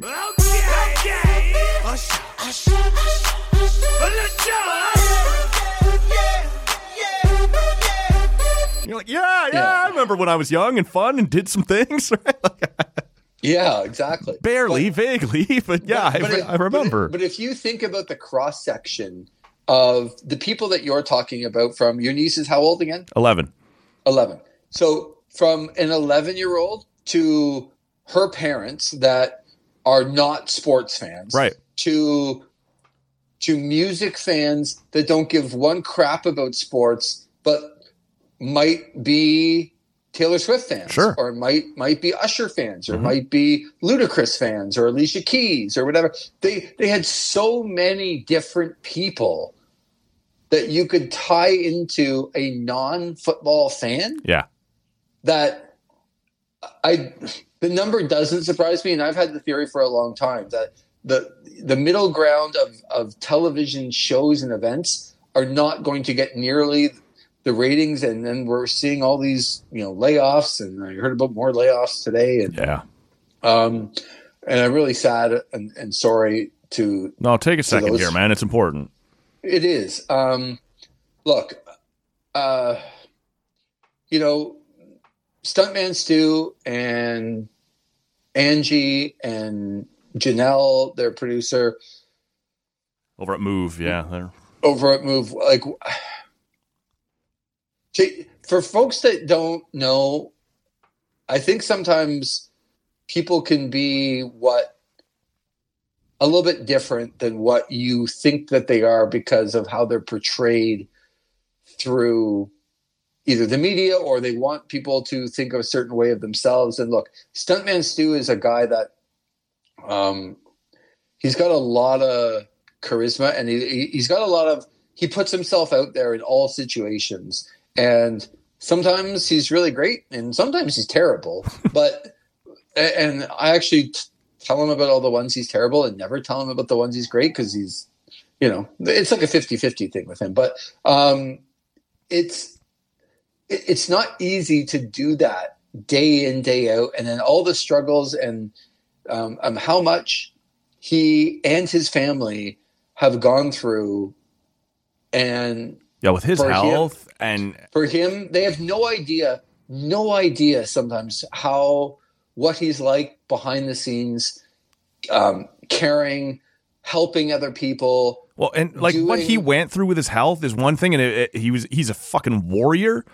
<laughs> You're like, yeah, yeah, Yeah. I remember when I was young and fun and did some things, <laughs> Yeah, exactly. barely, vaguely, <laughs> but yeah, But- but I, if- I remember. But, if you think about the cross section of the people that you're talking about, from your niece is how old again? Eleven. 11. So from an 11 year old to her parents that are not sports fans, Right. To to music fans that don't give one crap about sports, but might be Taylor Swift fans, Sure. or might might be Usher fans, or Mhm. might be Ludacris fans, or Alicia Keys, or whatever. They they had so many different people that you could tie into a non-football fan Yeah. that I the number doesn't surprise me, and I've had the theory for a long time that the the middle ground of, of television shows and events are not going to get nearly the ratings, and then we're seeing all these you know layoffs, and I heard about more layoffs today, and Yeah. um, and I'm really sad and, and sorry to No, take a second those- here, man. It's important. It is. Um, look, uh, you know, Stuntman Stu and Angie and Janelle, their producer Over at Move, yeah. They're, over at Move, like to, for folks that don't know, I think sometimes people can be what a little bit different than what you think that they are because of how they're portrayed through either the media or they want people to think of a certain way of themselves. And look, Stuntman Stu is a guy that um, he's got a lot of charisma and he, he- he's got a lot of he puts himself out there in all situations and sometimes he's really great and sometimes he's terrible <laughs> but and i actually t- tell him about all the ones he's terrible and never tell him about the ones he's great because he's you know it's like a 50-50 thing with him but um it's it's not easy to do that day in day out and then all the struggles and um, um how much he and his family have gone through and yeah, with his health and for him they have no idea no idea sometimes how what he's like behind the scenes um, caring helping other people well, and like what he went through with his health is one thing, and it, it- he was he's a fucking warrior.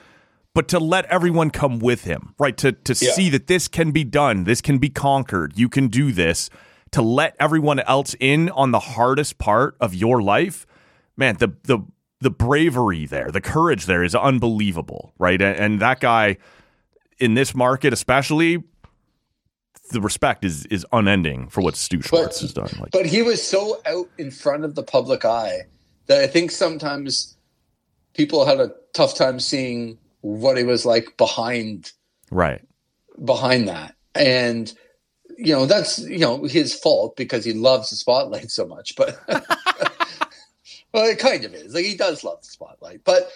But to let everyone come with him, right? To to Yeah. see that this can be done, this can be conquered, you can do this. To let everyone else in on the hardest part of your life, man, the the the bravery there, the courage there is unbelievable, right? And, and that guy in this market, especially, the respect is is unending for what Stu Schwartz has done. Like, but he was so out in front of the public eye that i think sometimes people had a tough time seeing what he was like behind right? behind that and you know that's you know his fault because he loves the spotlight so much but <laughs> well it kind of is like he does love the spotlight but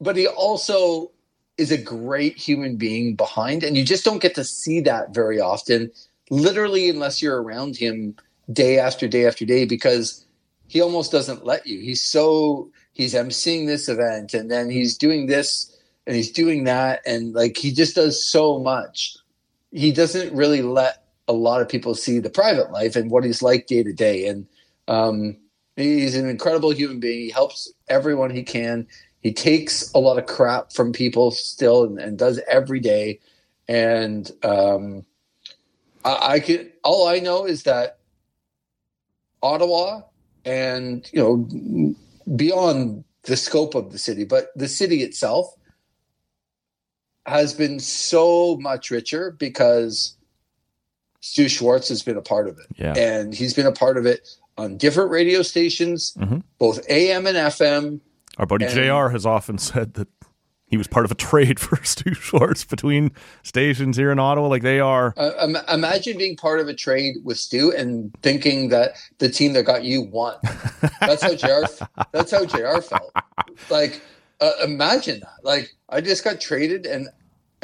but he also is a great human being behind, and you just don't get to see that very often, literally, unless you're around him day after day after day, because he almost doesn't let you. He's so he's emceeing this event, and then he's doing this and he's doing that, and like he just does so much. He doesn't really let a lot of people see the private life and what he's like day to day, and um, he's an incredible human being. He helps everyone he can he takes a lot of crap from people still and, and does every day. And um, I, I can all I know is that Ottawa and you know beyond the scope of the city, but the city itself has been so much richer because Stu Schwartz has been a part of it. Yeah. And he's been a part of it on different radio stations, Mhm. both AM and FM. Our buddy And- JR has often said that he was part of a trade <laughs> for Stu Schwartz between stations here in Ottawa. Like they are. Uh, im- imagine being part of a trade with Stu and thinking that the team that got you won. <laughs> That's how JR. that's how JR felt. Like, uh, imagine that. Like, I just got traded, and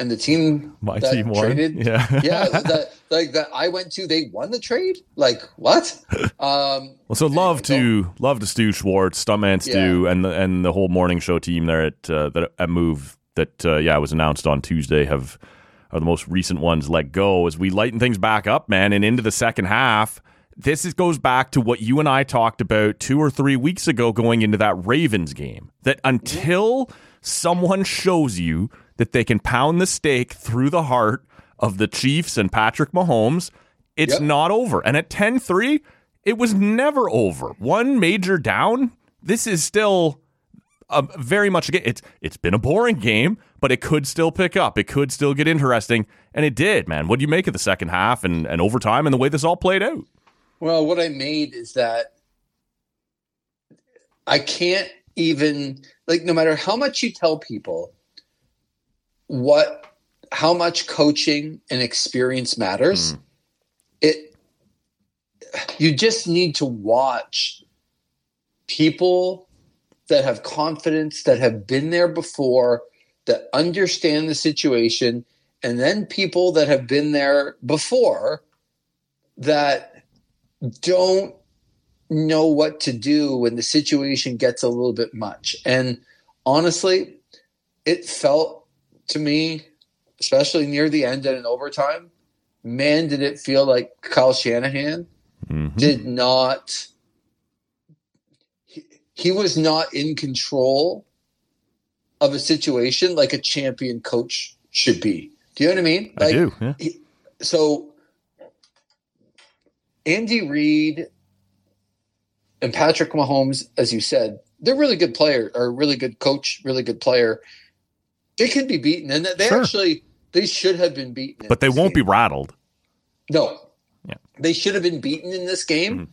and the team My team won. traded, Yeah. yeah, <laughs> that like that I went to, they won the trade. Like what? Um, Well, so love to love to Stu Schwartz, Stuntman Stu, and the and the whole morning show team there at uh, that at Move that uh, yeah was announced on Tuesday have are the most recent ones let go as we lighten things back up, man, and into the second half. This is, goes back to what you and I talked about two or three weeks ago going into that Ravens game. That until someone shows you that they can pound the stake through the heart of the Chiefs and Patrick Mahomes, it's Yep. not over. And at 10 3, it was never over. One major down. This is still a, very much a game. It's it's been a boring game, but it could still pick up. It could still get interesting, and it did, man. What do you make of the second half and, and overtime and the way this all played out? Well, what I made is that I can't even like no matter how much you tell people what how much coaching and experience matters, hmm. it you just need to watch people that have confidence, that have been there before, that understand the situation, and then people that have been there before that don't know what to do when the situation gets a little bit much. And honestly, it felt to me, especially near the end and in overtime, man, did it feel like Kyle Shanahan Mhm. did not. He, he was not in control of a situation like a champion coach should be. Do you know what I mean? I do. Yeah. so Andy Reid and Patrick Mahomes, as you said, they're really good player or really good coach, really good player. They can be beaten, and they Sure. actually they should have been beaten. But they won't be rattled. No, Yeah. they should have been beaten in this game, Mhm.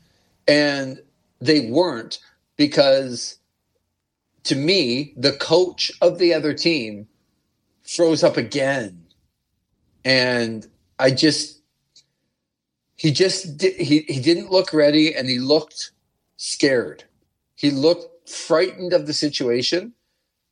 and they weren't because, to me, the coach of the other team froze up again, and I just he just di- he he didn't look ready, and he looked scared. He looked frightened of the situation,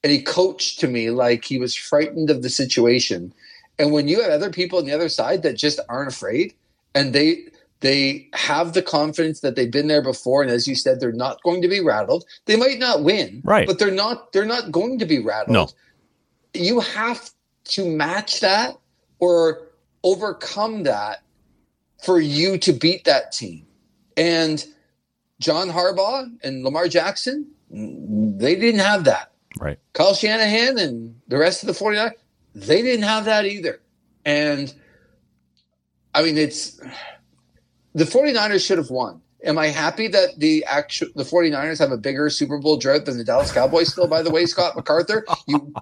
and he coached to me like he was frightened of the situation. And when you have other people on the other side that just aren't afraid, and they they have the confidence that they've been there before, and as you said, they're not going to be rattled. They might not win, Right. But they're not they're not going to be rattled. No. You have to match that or overcome that for you to beat that team. And John Harbaugh and Lamar Jackson, they didn't have that. Right. Kyle Shanahan and the rest of the 49 they didn't have that either. And I mean it's the 49ers should have won. Am I happy that the actual the 49ers have a bigger Super Bowl drought than the Dallas Cowboys still by the way Scott MacArthur you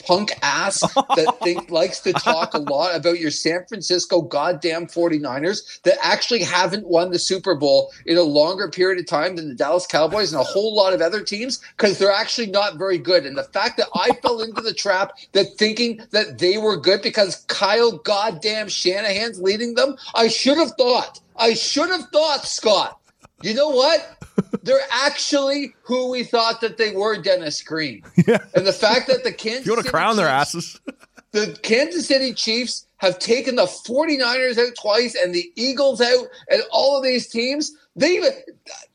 punk ass that think likes to talk a lot about your San Francisco goddamn 49ers that actually haven't won the Super Bowl in a longer period of time than the Dallas Cowboys and a whole lot of other teams because they're actually not very good. And the fact that I fell into the trap that thinking that they were good because Kyle goddamn Shanahan's leading them, I should have thought. I should have thought, Scott. You know what? They're actually who we thought that they were, Dennis Green. <laughs> Yeah. And the fact that the <laughs> Kansas You want to City crown their Chiefs- asses? <laughs> the Kansas City Chiefs have taken the 49ers out twice and the Eagles out and all of these teams. They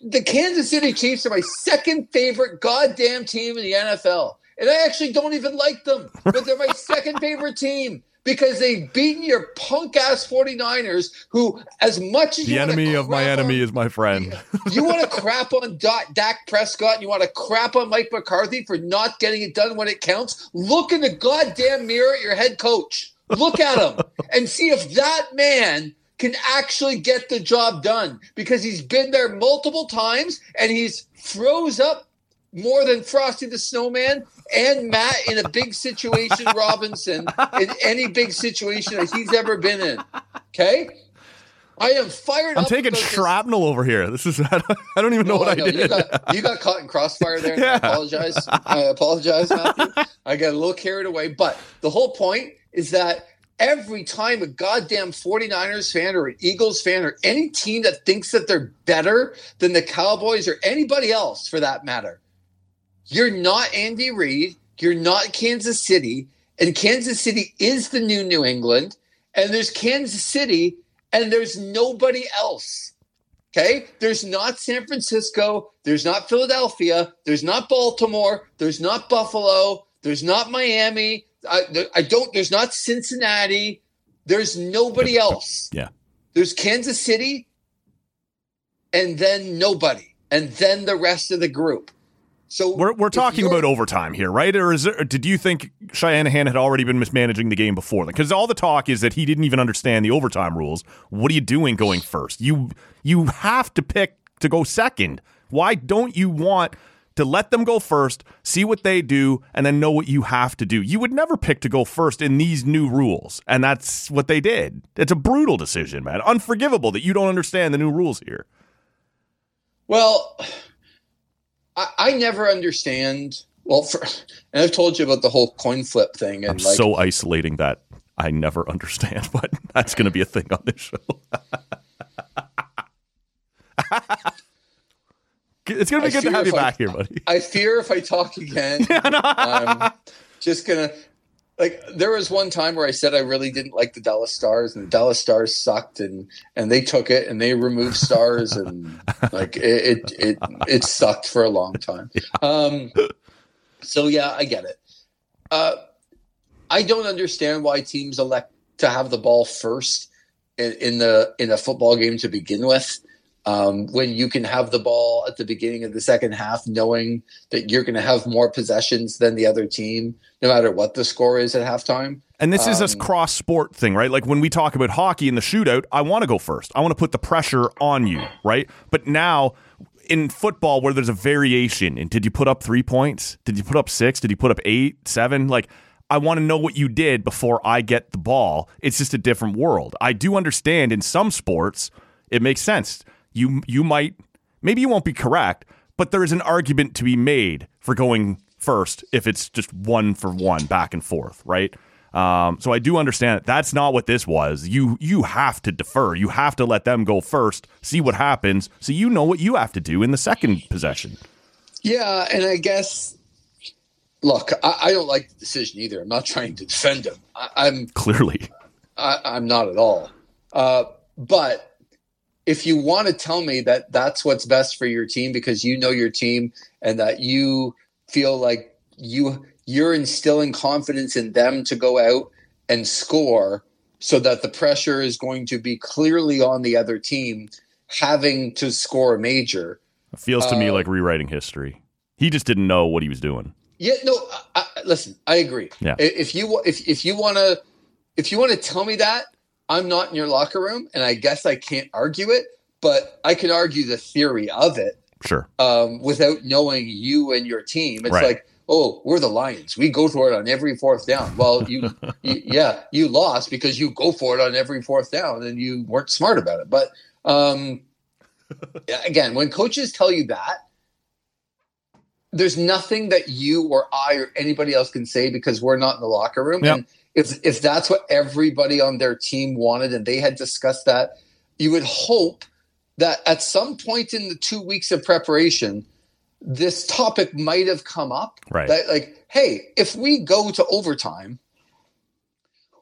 the Kansas City Chiefs are my second favorite goddamn team in the NFL. And I actually don't even like them, but they're my second favorite team because they've beaten your punk ass 49ers who as much as The you enemy of my crap enemy is my friend. <laughs> you want to crap on Dak Prescott and you want to crap on Mike McCarthy for not getting it done when it counts? Look in the goddamn mirror at your head coach. Look at him <laughs> and see if that man can actually get the job done because he's been there multiple times and he's froze up more than Frosty the Snowman and Matt in a big situation, <laughs> Robinson, in any big situation that he's ever been in. Okay? I am fired I'm up. taking about this shrapnel over here. This is <laughs> I don't, I don't even know what I, know. did. You got, <laughs> you got caught in crossfire there. and Yeah. I apologize. I apologize, Matthew. I got a little carried away. But the whole point is that every time a goddamn 49ers fan or an Eagles fan or any team that thinks that they're better than the Cowboys or anybody else for that matter, you're not Andy Reid. You're not Kansas City. And Kansas City is the new New England. And there's Kansas City and there's nobody else. Okay. There's not San Francisco. There's not Philadelphia. There's not Baltimore. There's not Buffalo. There's not Miami. I, I don't, there's not Cincinnati. There's nobody else. Yeah. There's Kansas City and then nobody. And then the rest of the group. So We're, we're talking about overtime here, right? Or is there, did you think Shanahan had already been mismanaging the game before? Because all the talk is that he didn't even understand the overtime rules. What are you doing going first? You you have to pick to go second. Why don't you want to let them go first, see what they do, and then know what you have to do? You would never pick to go first in these new rules, and that's what they did. It's a brutal decision, man. Unforgivable that you don't understand the new rules here. Well, I, I never understand. Well, for, and I've told you about the whole coin flip thing, and I'm like, so isolating that I never <laughs> understand, but that's going to be a thing on this show. <laughs> it's going to I be good to have you if I- back here, buddy. I fear if I talk <laughs> again, I'm just gonna. Like there was one time where I said I really didn't like the Dallas Stars, and the Dallas Stars sucked, and and they took it and they removed stars, and <laughs> like it it it, it sucked for a long time. Um, so yeah, I get it. Uh, I don't understand why teams elect to have the ball first in, in the in a football game to begin with. Um, when you can have the ball at the beginning of the second half, knowing that you're going to have more possessions than the other team, no matter what the score is at halftime. And this is a Um, cross sport thing, right? Like when we talk about hockey in the shootout, I want to go first. I want to put the pressure on you, right? But now in football, where there's a variation, and did you put up three points? Did you put up six? Did you put up eight, seven? Like, I want to know what you did before I get the ball. It's just a different world. I do understand in some sports, it makes sense. You you might maybe you won't be correct, but there is an argument to be made for going first if it's just one for one back and forth, right? Um, so I do understand that that's not what this was. You you have to defer. You have to let them go first, see what happens, so you know what you have to do in the second possession. Yeah, and I guess, look, I, I don't like the decision either. I'm not trying to defend him. I, I'm Clearly, I, I'm not at all. Uh, but if you want to tell me that that's what's best for your team because you know your team and that you feel like you you're instilling confidence in them to go out and score so that the pressure is going to be clearly on the other team having to score a major it feels to me Uh, like rewriting history. He just didn't know what he was doing. Yeah, no. I, I, listen, I agree. Yeah. If you if if you want to if you want to tell me that I'm not in your locker room, and I guess I can't argue it, but I can argue the theory of it Sure. um, without knowing you and your team. It's Right. like, oh, we're the Lions. We go for it on every fourth down. Well, you, <laughs> you yeah, you lost because you go for it on every fourth down, and you weren't smart about it. But um, <laughs> again, when coaches tell you that, there's nothing that you or I or anybody else can say because we're not in the locker room. Yep. And if if that's what everybody on their team wanted and they had discussed that, you would hope that at some point in the two weeks of preparation, this topic might have come up. Right. That like, hey, if we go to overtime,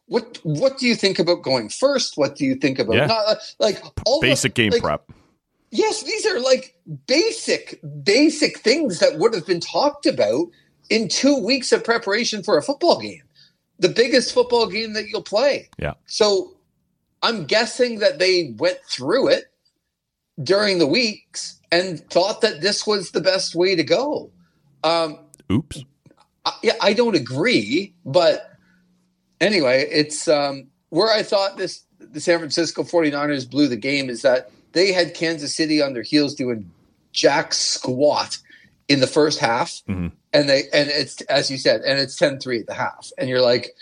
what what do you think about going first? What do you think about Yeah. not like all the- Basic game like, prep. Yes, these are like basic, basic things that would have been talked about in two weeks of preparation for a football game, the biggest football game that you'll play. Yeah. So I'm guessing that they went through it during the weeks and thought that this was the best way to go. Um, Oops. I, yeah, I don't agree, but anyway, it's um, where I thought this the San Francisco 49ers blew the game is that they had Kansas City on their heels doing jack squat in the first half Mhm. and they and it's as you said and it's 10-3 at the half and you're like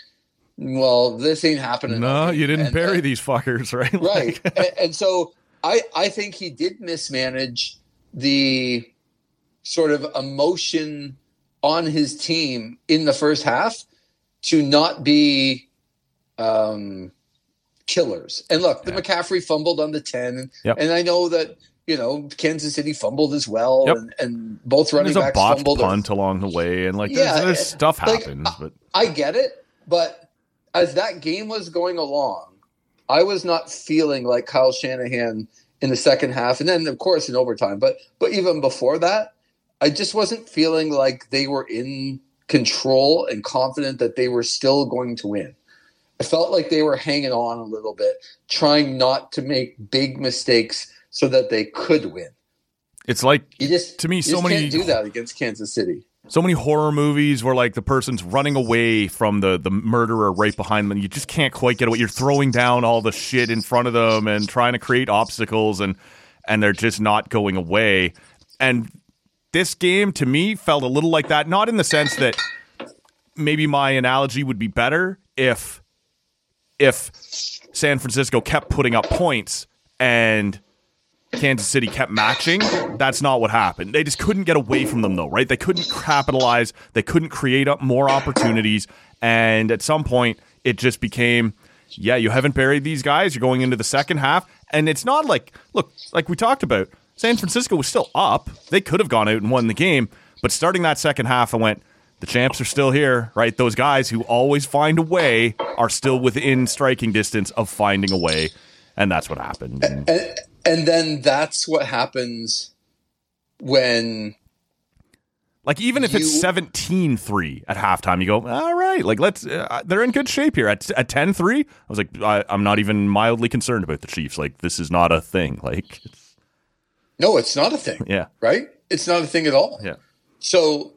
well this ain't happening No, you didn't And- bury and- these fuckers, <laughs> right? right <laughs> and, and so i i think he did mismanage the sort of emotion on his team in the first half to not be um killers and look the mccaffrey fumbled on the 10 and, Yep. and i know that you know kansas city fumbled as well Yep. and, and both And running there's a backs botched fumbled punt along the way, and like there's, Yeah, there's stuff like, happens, but I get it, but as that game was going along, I was not feeling like Kyle Shanahan in the second half, and then of course in overtime. But but even before that, I just wasn't feeling like they were in control and confident that they were still going to win. I felt like they were hanging on a little bit, trying not to make big mistakes so that they could win. it's like You just To me, so many- can't do that against Kansas City. so many horror movies where like the person's running away from the the murderer right behind them and you just can't quite get away you're throwing down all the shit in front of them and trying to create obstacles and and they're just not going away and this game to me felt a little like that not in the sense that maybe my analogy would be better if if San Francisco kept putting up points and Kansas City kept matching. That's not what happened. They just couldn't get away from them, though, right? They couldn't capitalize. They couldn't create up more opportunities. And at some point, it just became, yeah, you haven't buried these guys. You're going into the second half. And it's not like, look, like we talked about, San Francisco was still up. They could have gone out and won the game. But starting that second half, I went, the champs are still here, right? Those guys who always find a way are still within striking distance of finding a way. And that's what happened. And- and and then that's what happens when Like even if it's You- 17-3 at halftime, you go, all right, like let's. Uh, they're in good shape here at at 10-3. I was like, I, I'm not even mildly concerned about the Chiefs. Like this is not a thing. <laughs> Like, it's, no it's not a thing yeah, right it's not a thing at all yeah, so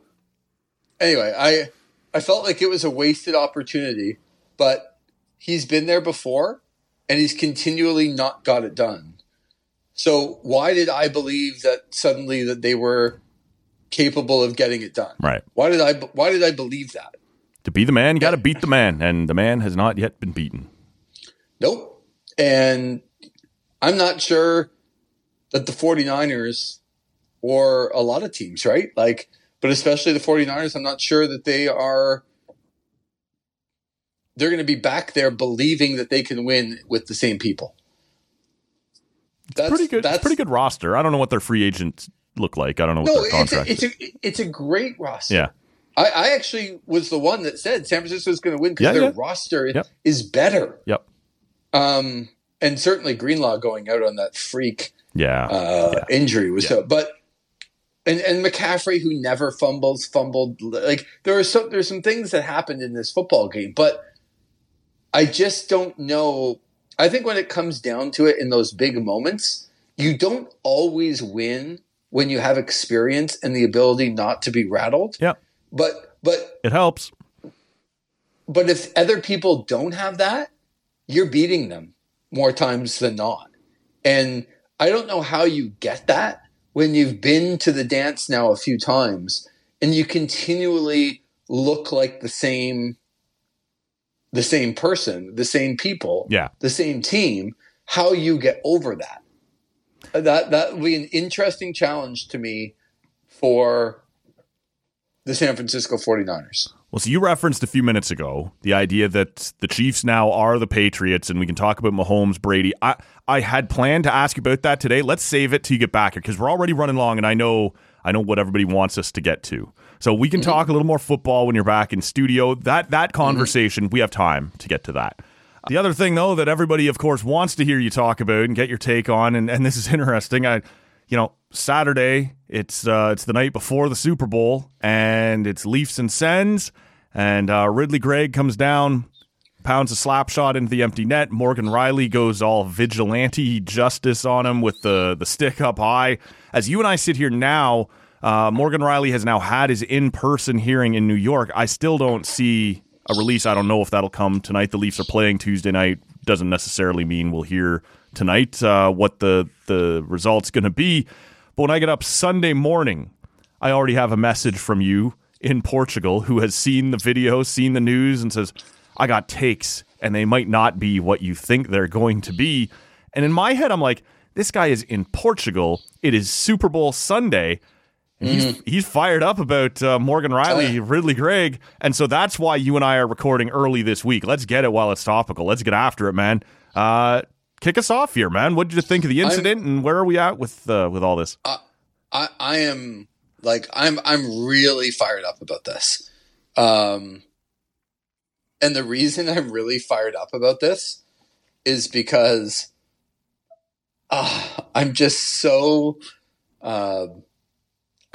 anyway i i felt like it was a wasted opportunity but he's been there before and he's continually not got it done so why did i believe that suddenly that they were capable of getting it done right. why did i why did i believe that To be the man, you got to beat the man, and the man has not yet been beaten. Nope. And I'm not sure that the 49ers or a lot of teams, right? Like, but especially the 49ers, I'm not sure that they are they're going to be back there believing that they can win with the same people. That's Pretty good. That's pretty good roster. I don't know what their free agents look like. I don't know what No, their it's a, contract. it's is. a it's a great roster. yeah, I, I actually was the one that said San Francisco is going to win because Yeah, their yeah. roster Yep. is better. yep, Um, and certainly Greenlaw going out on that freak yeah, uh, Yeah. injury was so. But and and McCaffrey, who never fumbles, fumbled. Like there are some there's some things that happened in this football game, but I just don't know. I think when it comes down to it, in those big moments, you don't always win when you have experience and the ability not to be rattled. yeah. But but It helps. but if other people don't have that, you're beating them more times than not. And I don't know how you get that when you've been to the dance now a few times and you continually look like the same the same person, the same people, Yeah. the same team, how you get over that. Uh, that that would be an interesting challenge to me for the San Francisco 49ers. Well, so you referenced a few minutes ago the idea that the Chiefs now are the Patriots, and we can talk about Mahomes, Brady. I I had planned to ask you about that today. Let's save it till you get back here because we're already running long, and I know I know what everybody wants us to get to. So we can mm-hmm. talk a little more football when you're back in studio. That that mm-hmm. conversation, mm-hmm. we have time to get to that. The other thing, though, that everybody, of course, wants to hear you talk about and get your take on, and, and this is <laughs> interesting. I, you know, Saturday, it's uh, it's the night before the Super Bowl, and it's Leafs and Sens, and uh, Ridly Greig comes down, pounds a slap shot into the empty net. Morgan Rielly goes all vigilante justice on him with the the stick up high. As you and I sit here now, uh, Morgan Rielly has now had his in person hearing in New York. I still don't see a release. I don't know if that'll come tonight. The Leafs are playing Tuesday night. Doesn't necessarily mean we'll hear tonight uh, what the the result's going to be. But when I get up Sunday morning, I already have a message from you in Portugal who has seen the video, seen the news, and says, "I got takes, and they might not be what you think they're going to be." And in my head, I'm like, "This guy is in Portugal. It is Super Bowl Sunday." Mm-hmm. He's he's fired up about uh, Morgan Rielly, oh, yeah. Ridly Greig, and so that's why you and I are recording early this week. Let's get it while it's topical. Let's get after it, man. Uh, kick us off here, man. What did you think of the incident, I'm, and where are we at with uh, with all this? I, I, I am like I'm I'm really fired up about this, um, and the reason <laughs> I'm really fired up about this is because uh, I'm just so. Uh,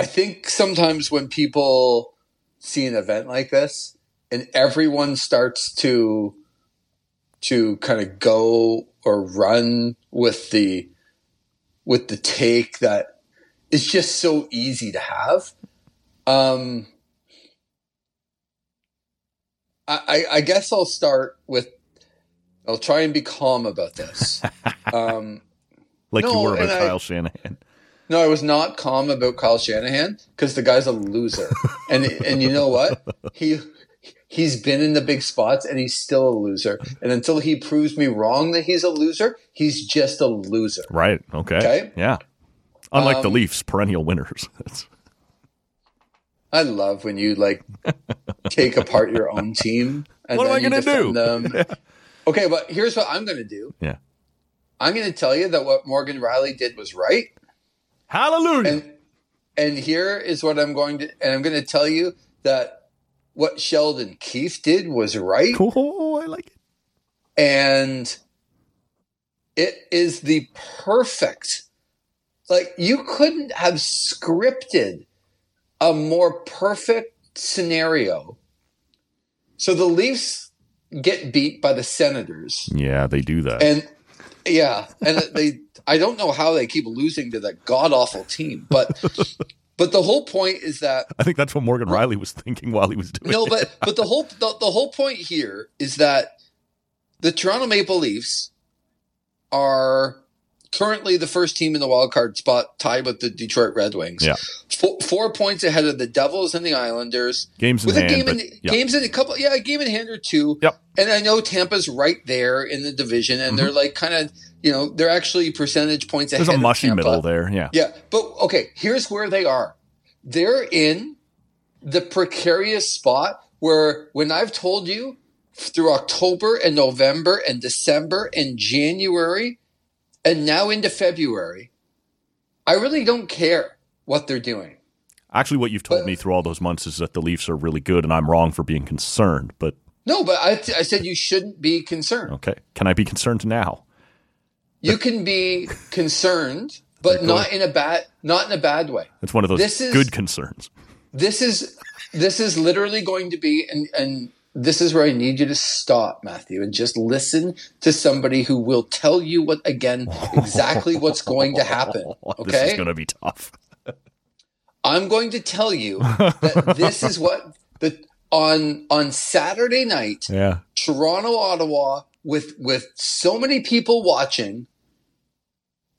I think sometimes when people see an event like this and everyone starts to to kind of go or run with the with the take that is just so easy to have. Um, I, I guess I'll start with I'll try and be calm about this. <laughs> Um, like no, you were about Kyle I, Shanahan. No, I was not calm about Kyle Shanahan because the guy's a loser. and and you know what? He he's been in the big spots and he's still a loser. And until he proves me wrong that he's a loser, he's just a loser. Right. Okay. Okay. Yeah. Unlike um, the Leafs, perennial winners. <laughs> I love when you like take apart your own team. And what am I going to do? Them. <laughs> Okay, but here's what I'm going to do. Yeah. I'm going to tell you that what Morgan Rielly did was right. Hallelujah. And, and here is what I'm going to, and I'm going to tell you that what Sheldon Keefe did was right. Cool. I like it. And it is the perfect, like, you couldn't have scripted a more perfect scenario. So the Leafs get beat by the Senators. Yeah, they do that. And yeah, and they I don't know how they keep losing to that god awful team, but <laughs> but the whole point is that I think that's what Morgan Rielly was thinking while he was doing. No, but <laughs> but the whole the, the whole point here is that the Toronto Maple Leafs are currently the first team in the wild card spot, tied with the Detroit Red Wings. Yeah, four, four points ahead of the Devils and the Islanders. Games in with hand, a game in yeah. games in a couple, yeah, a game in hand or two. Yep. And I know Tampa's right there in the division, and mm-hmm. they're like kind of you know they're actually percentage points ahead. There's a mushy middle there. Yeah. Yeah, but okay, here's where they are. They're in the precarious spot where when I've told you through October and November and December and January and now into February, I really don't care what they're doing. Actually, what you've told but, me through all those months is that the Leafs are really good, and I'm wrong for being concerned. But no, but I, I said you shouldn't be concerned. Okay, can I be concerned now? You can be concerned, but not in a bad not in a bad way. It's one of those this is, good concerns. This is this is literally going to be and and this is where I need you to stop, Matthew, and just listen to somebody who will tell you what again exactly what's going to happen. Okay, <laughs> this is going to be tough. I'm going to tell you that <laughs> this is what the on on Saturday night. Yeah, Toronto, Ottawa, with with so many people watching.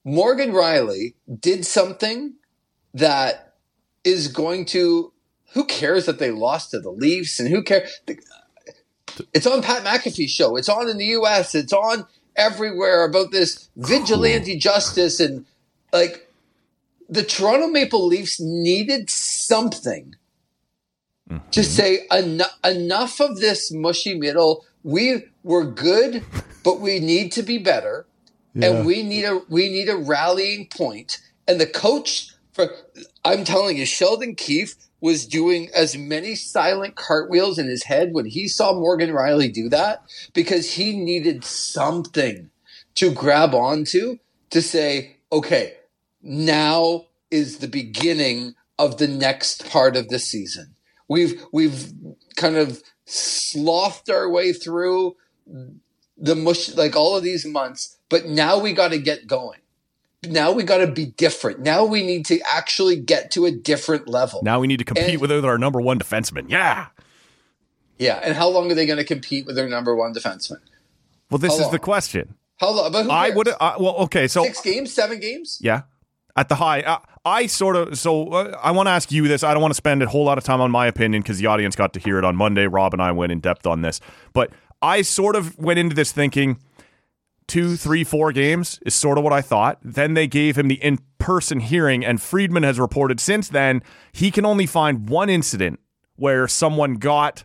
Morgan Rielly did something that is going to. Who cares that they lost to the Leafs and who cares? It's on Pat McAfee's show. It's on in the U.S. It's on everywhere about this vigilante justice and like the Toronto Maple Leafs needed something to mm-hmm. say enough enough of this mushy middle. We we're good, but we need to be better, and we need a we need a rallying point. And the coach for I'm telling you, Sheldon Keefe was doing as many silent cartwheels in his head when he saw Morgan Rielly do that because he needed something to grab onto to say, okay, now is the beginning of the next part of the season. We've we've kind of slothed our way through the mush like all of these months, but now we got to get going. Now we got to be different. Now we need to actually get to a different level. Now we need to compete And- with our number one defenseman. Yeah. yeah, and how long are they going to compete with their number one defenseman? Well, this How is long? the question. How long? But who I would. Uh, well, okay. So six games, seven games. Yeah. At the high, uh, I sort of. So uh, I want to ask you this. I don't want to spend a whole lot of time on my opinion because the audience got to hear it on Monday. Rob and I went in depth on this, but I sort of went into this thinking two, three, four games is sort of what I thought. Then they gave him the in person hearing, and Friedman has reported since then he can only find one incident where someone got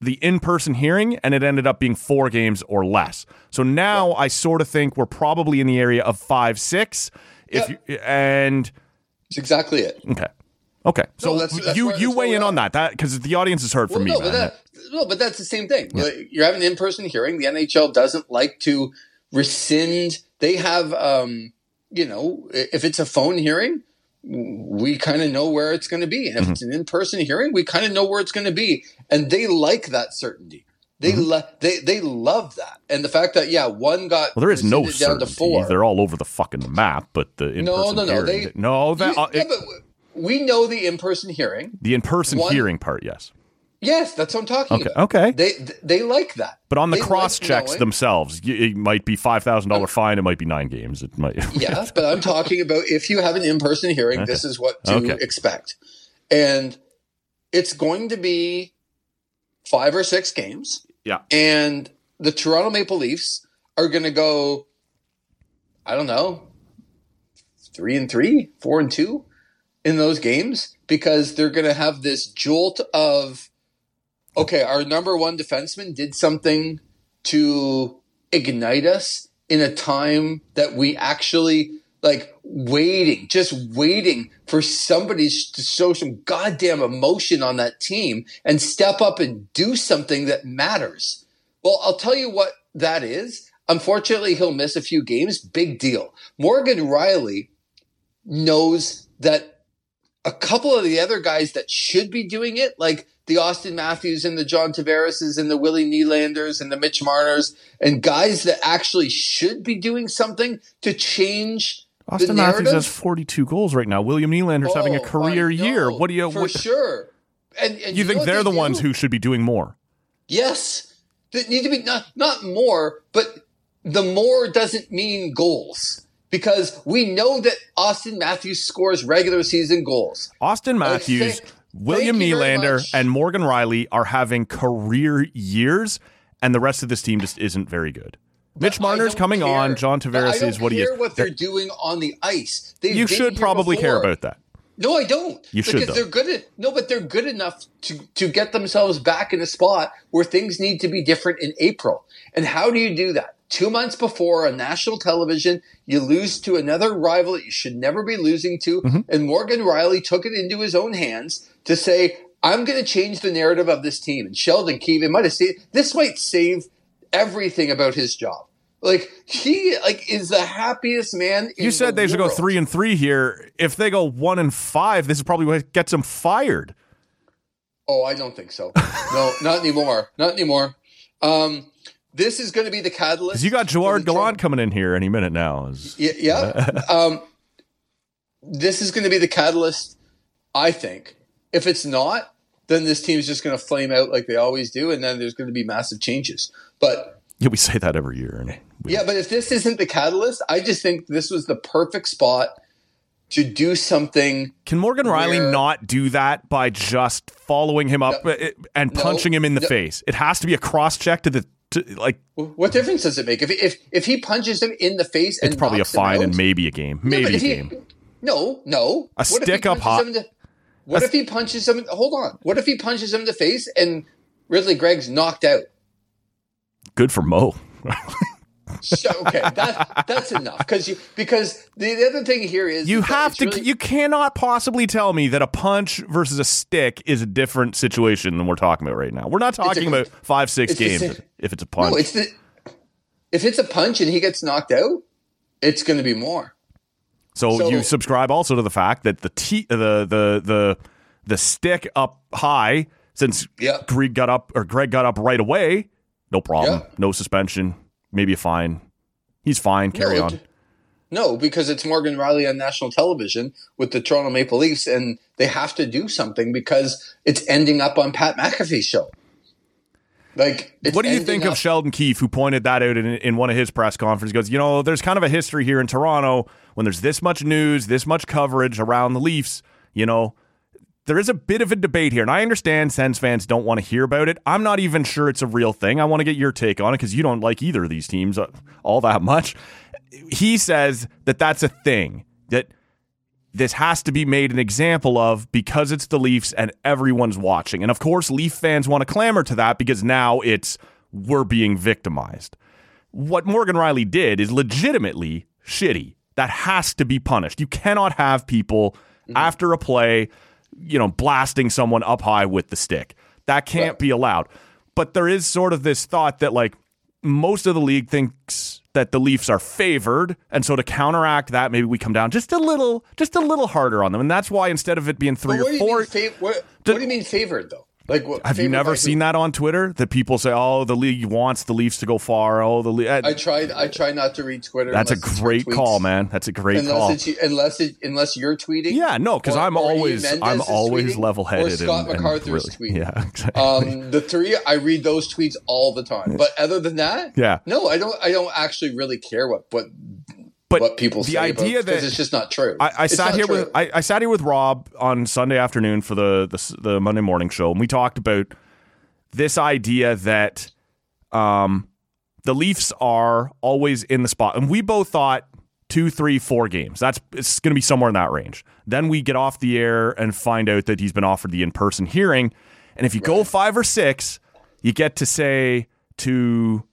the in person hearing and it ended up being four games or less. So now I sort of think we're probably in the area of five, six. If Yep. you, and That's exactly it. okay, okay. So that's- that's you where- you weigh in on that that because the audience has heard from Well, me. no, man. but that, no, but that's the same thing. Like, You're having an in-person hearing. The NHL doesn't like to rescind. They have, um, you know, if it's a phone hearing, we kind of know where it's going to be, and if Mm-hmm. it's an in-person hearing, we kind of know where it's going to be, and they like that certainty. They Mm-hmm. lo- they they love that, and the fact that yeah, one got well, there is no down to four. They're all over the fucking map, but the in No, person no, no, hearing, they- no that You- uh, it- but we know the in-person hearing. the in person hearing part, yes. Yes, that's what I'm talking Okay, about. okay. They they like that. But on the They like cross checks knowing- themselves, it might be five thousand dollar fine. It might be nine games. It might. <laughs> Yeah, but I'm talking about if you have an in-person hearing, this is what to Okay. expect. And it's going to be five or six games. Yeah. And the Toronto Maple Leafs are going to go I don't know, 3 and 3, 4 and 2 in those games because they're going to have this jolt of okay, our number 1 defenseman did something to ignite us in a time that we actually like waiting, just waiting for somebody to show some goddamn emotion on that team and step up and do something that matters. Well, I'll tell you what that is. Unfortunately, he'll miss a few games. Big deal. Morgan Rielly knows that a couple of the other guys that should be doing it, like the Auston Matthews and the John Tavareses and the Willie Nylanders and the Mitch Marners, and guys that actually should be doing something to change Auston the Matthews has forty two goals right now. William Nylander's having a Oh, career year. What do you? For What, sure. And, and you know think they're they the ones who should be doing more? Yes. That need to be not not more, but the more doesn't mean goals. Because we know that Auston Matthews scores regular season goals. Auston Matthews, William Nylander, and Morgan Rielly are having career years, and the rest of this team just isn't very good. Mitch I Marner's coming care. on. John Tavares is what he is. what they're doing on the ice. They've you should probably care about that. No, I don't. You should, because though. they're good. At, no, but they're good enough to to get themselves back in a spot where things need to be different in April. And how do you do that? Two months before on national television, you lose to another rival that you should never be losing to. Mm-hmm. And Morgan Rielly took it into his own hands to say, "I'm going to change the narrative of this team." And Sheldon Keefe, it might have saved. This might save everything about his job. Like he like is the happiest man. In You said the they should go three and three here. If they go one and five, this is probably what gets them fired. Oh, I don't think so. No, not anymore. Not anymore. Um, this is going to be the catalyst. You got Gerard Gallant coming in here any minute now. Is- Yeah. yeah. <laughs> um, this is going to be the catalyst, I think. If it's not, then this team is just going to flame out like they always do, and then there's going to be massive changes. But Yeah, we say that every year. And yeah, but if this isn't the catalyst, I just think this was the perfect spot to do something. Can Morgan Rielly Where- not do that by just following him up No. uh, and No. punching him in the No. face? It has to be a cross check to the to, like. What difference does it make if if if he punches him in the face? It's and probably a fine out, and maybe a game, maybe a if he- game. No, no. A What stick up hot- the- What if he punches him? Hold on. What if he punches him in the face and Ridly Greig's knocked out? Good for Mo. <laughs> So, okay, that, that's enough because you because the, the other thing here is You have to. really- you cannot possibly tell me that a punch versus a stick is a different situation than we're talking about right now. We're not talking a- about five, six games if it's a punch. no, it's the if it's a punch and he gets knocked out, it's going to be more. so, so- you subscribe also to the fact that the t- the the the the stick up high since Yeah. Greig got up or Greig got up right away, no problem, Yeah. no suspension, maybe a fine. He's fine. Carry no, on. it- No, because it's Morgan Rielly on national television with the Toronto Maple Leafs, and they have to do something because it's ending up on Pat McAfee's show. Like, it's What do you think up- of Sheldon Keefe, who pointed that out in, in one of his press conferences? He goes, you know, there's kind of a history here in Toronto when there's this much news, this much coverage around the Leafs. You know, there is a bit of a debate here, and I understand Sens fans don't want to hear about it. I'm not even sure it's a real thing. I want to get your take on it because you don't like either of these teams uh, all that much. He says that that's a thing that this has to be made an example of because it's the Leafs and everyone's watching. And of course, Leaf fans want to clamor to that because now it's we're being victimized. What Morgan Rielly did is legitimately shitty. That has to be punished. You cannot have people after a play, you know, blasting someone up high with the stick. That can't be allowed. But there is sort of this thought that like most of the league thinks that the Leafs are favored, and so to counteract that, maybe we come down just a little, just a little harder on them, and that's why instead of it being three or four, mean fav- what, Do- what do you mean favored though? Like, what, have you never seen that on Twitter? That people say, "Oh, the league wants the Leafs to go far." Oh, the league. I tried. I try not to read Twitter. that's a unless it's your great call, man. That's a great Unless call. it's unless it, unless you're tweeting. Yeah, no, because I'm always, I'm always level-headed. Or Scott and, and really, tweeting. Yeah, <laughs> exactly. Um, the three, I read those tweets all the time. But other than that, Yeah. no, I don't. I don't actually really care what what but what people the say idea about, that it's just not true. I, I sat here true. with I, I sat here with Rob on Sunday afternoon for the, the the Monday morning show, and we talked about this idea that um, the Leafs are always in the spot, and we both thought two, three, four games. That's it's going to be somewhere in that range. Then we get off the air and find out that he's been offered the in person hearing, and if you go five or six, you get to say to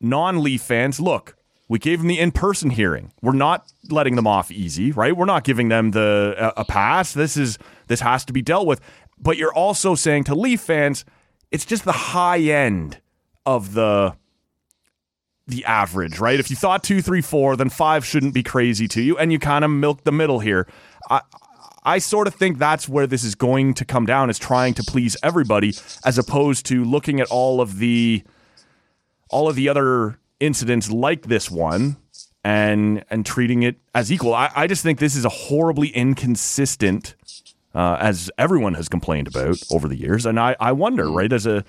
non-Leaf fans, look, we gave them the in-person hearing. We're not letting them off easy, right? We're not giving them the a, a pass. This is this has to be dealt with. But you're also saying to Leaf fans, it's just the high end of the the average, right? If you thought two, three, four, then five shouldn't be crazy to you, and you kind of milk the middle here. I I sort of think that's where this is going to come down is trying to please everybody, as opposed to looking at all of the all of the other incidents like this one and and treating it as equal. I, I just think this is a horribly inconsistent, uh, as everyone has complained about over the years. And I, I wonder, right, as a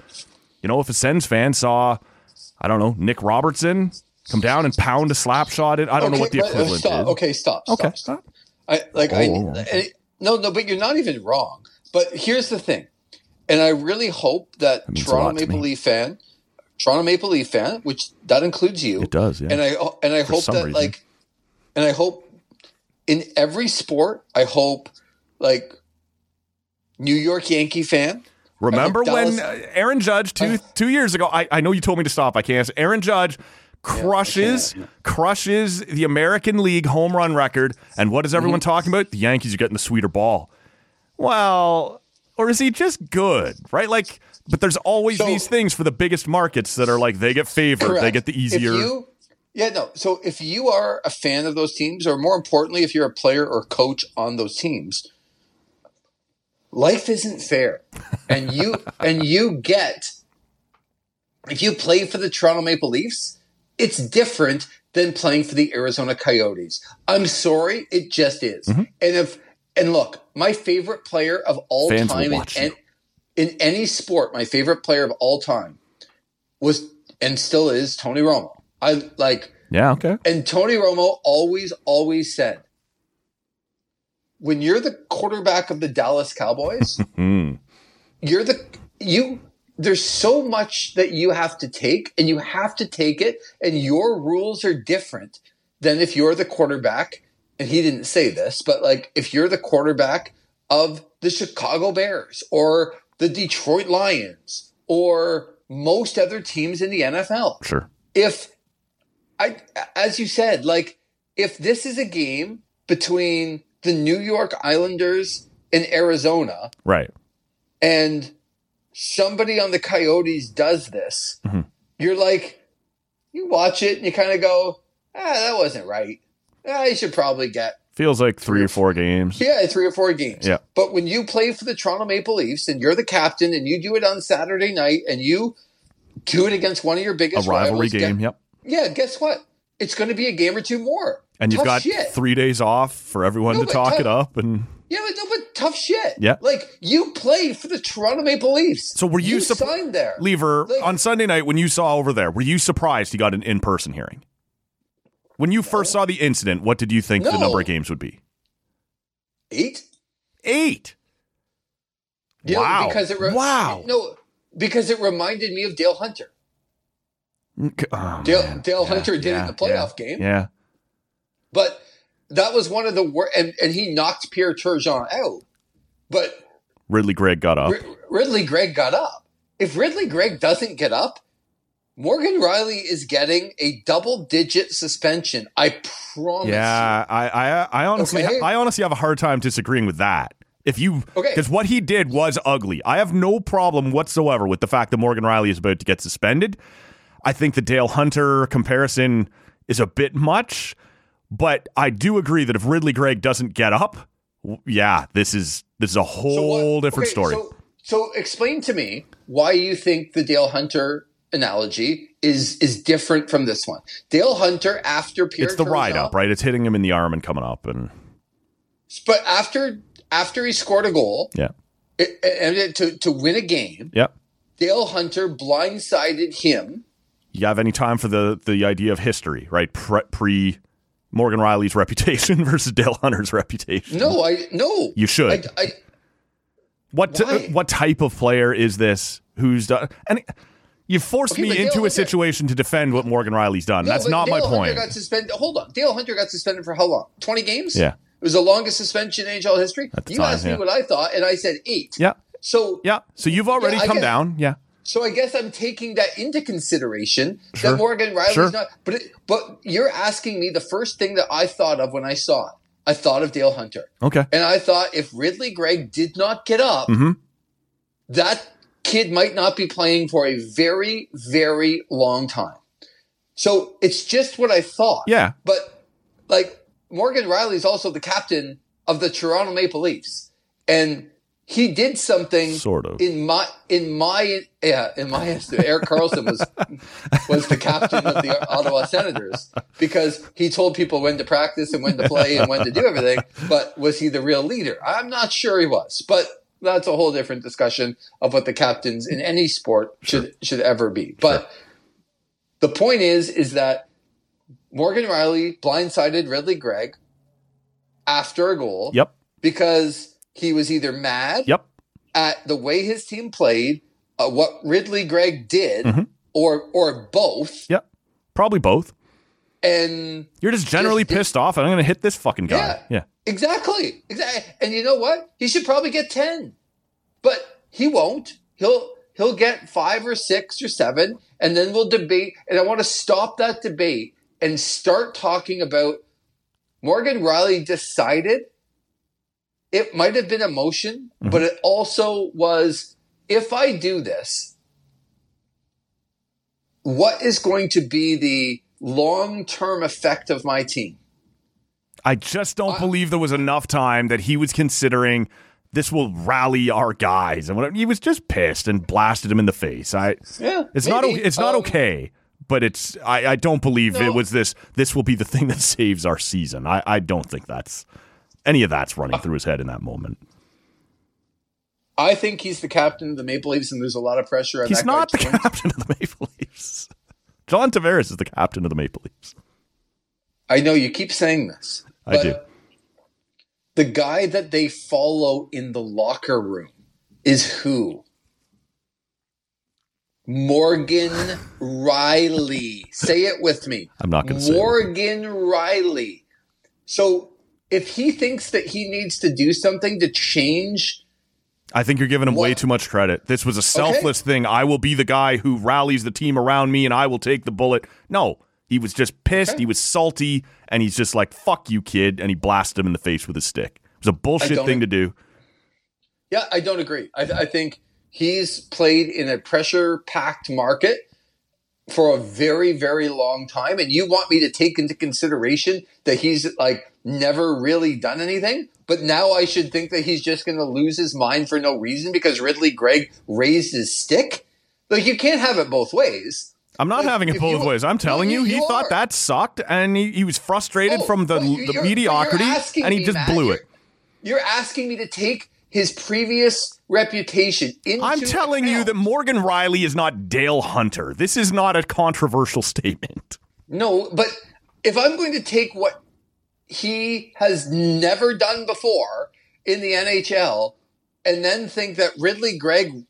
you know, if a Sens fan saw, I don't know, Nick Robertson come down and pound a slap shot in, I don't know what the uh, equivalent stop. is. Okay, stop. Stop. Okay, stop. I like I, Oh. I- no no, but you're not even wrong. But here's the thing, and I really hope that, a Toronto Maple. Leaf fan, Toronto Maple Leaf fan, which that includes you, It does, yeah. and I and I For hope that reason. like, and I hope in every sport, I hope like New York Yankee fan. Remember when Dallas- uh, Aaron Judge two two years ago? I, I know you told me to stop. I can't. Aaron Judge crushes crushes the American League home run record, and what is everyone Mm-hmm. talking about? The Yankees are getting the sweeter ball. Well, or is he just good? Right? Like, but there's always So- these things for the biggest markets that are like they get favored, they get the easier. If you, yeah, no. So if you are a fan of those teams, or more importantly, if you're a player or coach on those teams, life isn't fair, and you <laughs> and you get if you play for the Toronto Maple Leafs, it's different than playing for the Arizona Coyotes. I'm sorry, it just is. Mm-hmm. And if and look, my favorite player of all Fans time in, watch you. an- in any sport, my favorite player of all time was and still is Tony Romo. I like yeah, okay. and Tony Romo always, always said, when you're the quarterback of the Dallas Cowboys, <laughs> Hmm. you're the you. There's so much that you have to take, and you have to take it, and your rules are different than if you're the quarterback. And he didn't say this, but like if you're the quarterback of the Chicago Bears or the Detroit Lions or most other teams in the NFL. Sure. If I, as you said, like if this is a game between the New York Islanders and Arizona, Right. and somebody on the Coyotes does this, Mhm. you're like, you watch it and you kind of go, ah, that wasn't right. Ah, you should probably get Feels like three or four games. yeah, three or four games. Yeah. But when you play for the Toronto Maple Leafs and you're the captain and you do it on Saturday night and you do it against one of your A biggest rivalry rivals, game. gue- Yep. yeah, guess what? It's going to be a game or two more. And you've got shit. three days off for everyone No, to talk tough- it up. And Yeah, but no, but tough shit. Yeah. like you played for the Toronto Maple Leafs. So were you you supp- signed there? Lever Like- on Sunday night when you saw over there, were you surprised he got an in-person hearing? When you first saw the incident, what did you think the number of games would be? Eight. Eight. You know, Wow. because it re- Wow. No, because it reminded me of Dale Hunter. Oh, Dale- man. Dale Hunter did it in the playoff yeah, game. Yeah. But that was one of the worst, and, and he knocked Pierre Turgeon out. But Ridly Greig got up. Rid- Ridly Greig got up. If Ridly Greig doesn't get up, Morgan Rielly is getting a double digit suspension. I promise. Yeah, I, I, I honestly, Okay. I honestly have a hard time disagreeing with that. If you, Okay. because what he did was ugly. I have no problem whatsoever with the fact that Morgan Rielly is about to get suspended. I think the Dale Hunter comparison is a bit much, but I do agree that if Ridly Greig doesn't get up, yeah, this is this is a So whole what- different okay, story. So, so explain to me why you think the Dale Hunter analogy is is different from this one. Dale Hunter after Pierre it's the ride up, right? It's hitting him in the arm and coming up, and But after after he scored a goal yeah, it, and it- to to win a game, yeah. Dale Hunter blindsided him. You have any time for the the idea of history, right? Pre, pre Morgan Rielly's reputation <laughs> versus Dale Hunter's reputation. No, I no. You should. I, I, What Why? what type of player is this? Who's done? And you forced Okay, me Dale into a Hunter- situation to defend what Morgan Rielly's done. no, That's not my Dale point. Got suspended. Hold on, Dale Hunter got suspended for how long? Twenty games. Yeah. it was the longest suspension in NHL history. You time, asked yeah. me what I thought, and I said eight. Yeah, So yeah. So you've already Yeah, come get- down. Yeah, So I guess I'm taking that into consideration Sure. that Morgan Rielly's Sure. not. But it, but you're asking me the first thing that I thought of when I saw it. I thought of Dale Hunter, okay. and I thought if Ridly Greig did not get up, Mhm. that kid might not be playing for a very very long time. So it's just what I thought. Yeah, But like Morgan Rielly's also the captain of the Toronto Maple Leafs, and he did something sort of. in my in my yeah in my estimate, Erik Karlsson was <laughs> was the captain of the Ottawa Senators because he told people when to practice and when to play and when to do everything. But was he the real leader? I'm not sure he was, but that's a whole different discussion of what the captains in any sport should should ever be. But the point is is that Morgan Rielly blindsided Ridly Greig after a goal Yep, because he was either mad yep. at the way his team played, uh, what Ridly Greig did, Mhm. or or both, Yep. Probably both. and You're just generally Just- pissed off, and I'm going to hit this fucking guy. Yeah. Yeah. Exactly, exactly. And you know what? He should probably get ten, but he won't. He'll he'll get five or six or seven, and then we'll debate. And I want to stop that debate and start talking about Morgan Rielly decided it might have been emotion, Mm-hmm. but it also was if I do this, what is going to be the long term effect of my team? I just don't I- believe there was enough time that he was considering this will rally our guys and whatever. He was just pissed and blasted him in the face. I Yeah, it's not it's not Um, okay, but it's I, I don't believe No. it was this this will be the thing that saves our season. I, I don't think that's any of that's running through his head in that moment. I think he's the captain of the Maple Leafs, and there's a lot of pressure on He's not the guy. to win. captain of the Maple Leafs. John Tavares is the captain of the Maple Leafs. I know you keep saying this. I but do. The guy that they follow in the locker room is who? Morgan Rielly. Say it with me. I'm not going to say. it. Morgan Rielly. So if he thinks that he needs to do something to change I think you're giving him way too much credit. This was a selfless thing. I will be the guy who rallies the team around me and I will take the bullet. No, he was just pissed. Okay. He was salty and he's just like, fuck you, kid. And he blasted him in the face with his stick. It was a bullshit thing to do. Yeah, I don't agree. I, I think he's played in a pressure packed market for a very, very long time. And you want me to take into consideration that he's like never really done anything? But now I should think that he's just going to lose his mind for no reason because Ridly Greig raised his stick? Like, you can't have it both ways. I'm not Like, having it if both ways. I'm telling you, you- he thought are. that sucked and he, he was frustrated Oh, from the, the you're- you're mediocrity and he me, just Matt, blew you're- it. You're asking me to take his previous reputation into I'm telling you that Morgan Rielly is not Dale Hunter. This is not a controversial <laughs> statement. No, but if I'm going to take what he has never done before in the NHL and then think that Ridly Greig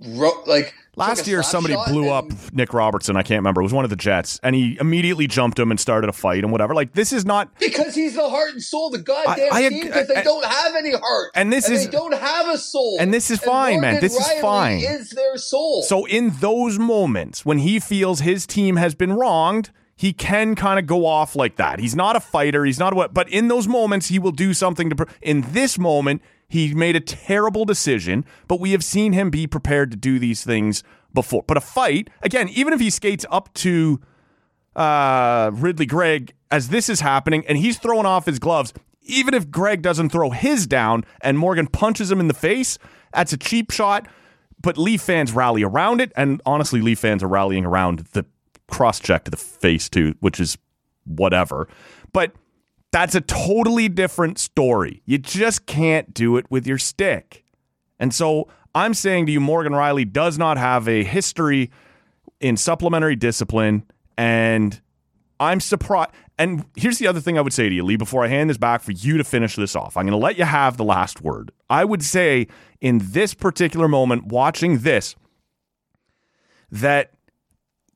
wrote like Last year, somebody blew up and- Nick Robertson. I can't remember. It was one of the Jets, and he immediately jumped him and started a fight and whatever. Like this is not. because he's the heart and soul of the goddamn I- I team because they I- don't have any heart And this is- they don't have a soul and this is fine, man. This is fine. Is their soul So in those moments when he feels his team has been wronged, he can kind of go off like that. He's not a fighter. He's not what. But in those moments, he will do something to. In this moment, he made a terrible decision. But we have seen him be prepared to do these things before. But a fight again, even if he skates up to uh, Ridly Greig as this is happening and he's throwing off his gloves, even if Greig doesn't throw his down and Morgan punches him in the face, that's a cheap shot. But Leaf fans rally around it, and honestly, Leaf fans are rallying around the cross check to the face too, which is whatever. But that's a totally different story. You just can't do it with your stick. And so I'm saying to you, Morgan Rielly does not have a history in supplementary discipline. And I'm surprised. And here's the other thing I would say to you, Lee, before I hand this back for you to finish this off. I'm going to let you have the last word. I would say in this particular moment, watching this, that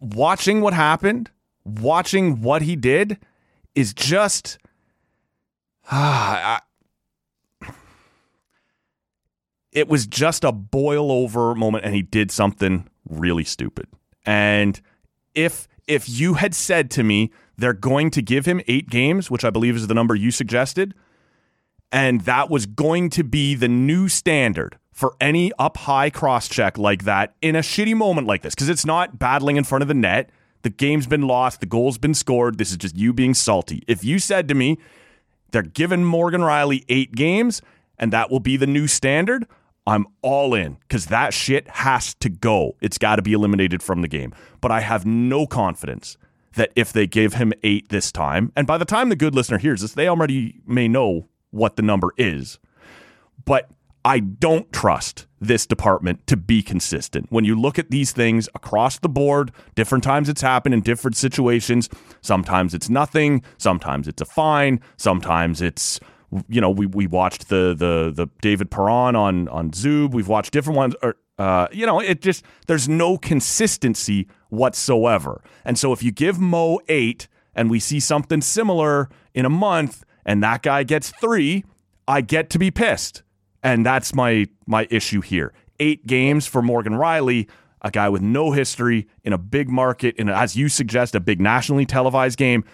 watching what happened, watching what he did, is just. Ah, I- it was just a boil over moment and he did something really stupid. And if if you had said to me they're going to give him 8 games, which I believe is the number you suggested, and that was going to be the new standard for any up high cross check like that in a shitty moment like this because it's not battling in front of the net. The game's been lost, the goal's been scored. This is just you being salty. If you said to me, they're giving Morgan Rielly eight games, and that will be the new standard. I'm all in because that shit has to go. It's got to be eliminated from the game. But I have no confidence that if they give him eight this time, and by the time the good listener hears this, they already may know what the number is. But I don't trust this department to be consistent. When you look at these things across the board, different times it's happened in different situations. Sometimes it's nothing, sometimes it's a fine, sometimes it's you know, we, we watched the the the David Perron on on Zub. We've watched different ones. Or, uh, you know, it just there's no consistency whatsoever. And so if you give Mo eight and we see something similar in a month, and that guy gets three, I get to be pissed. And that's my my issue here. Eight games for Morgan Rielly, a guy with no history in a big market, in a, as you suggest, a big nationally televised game.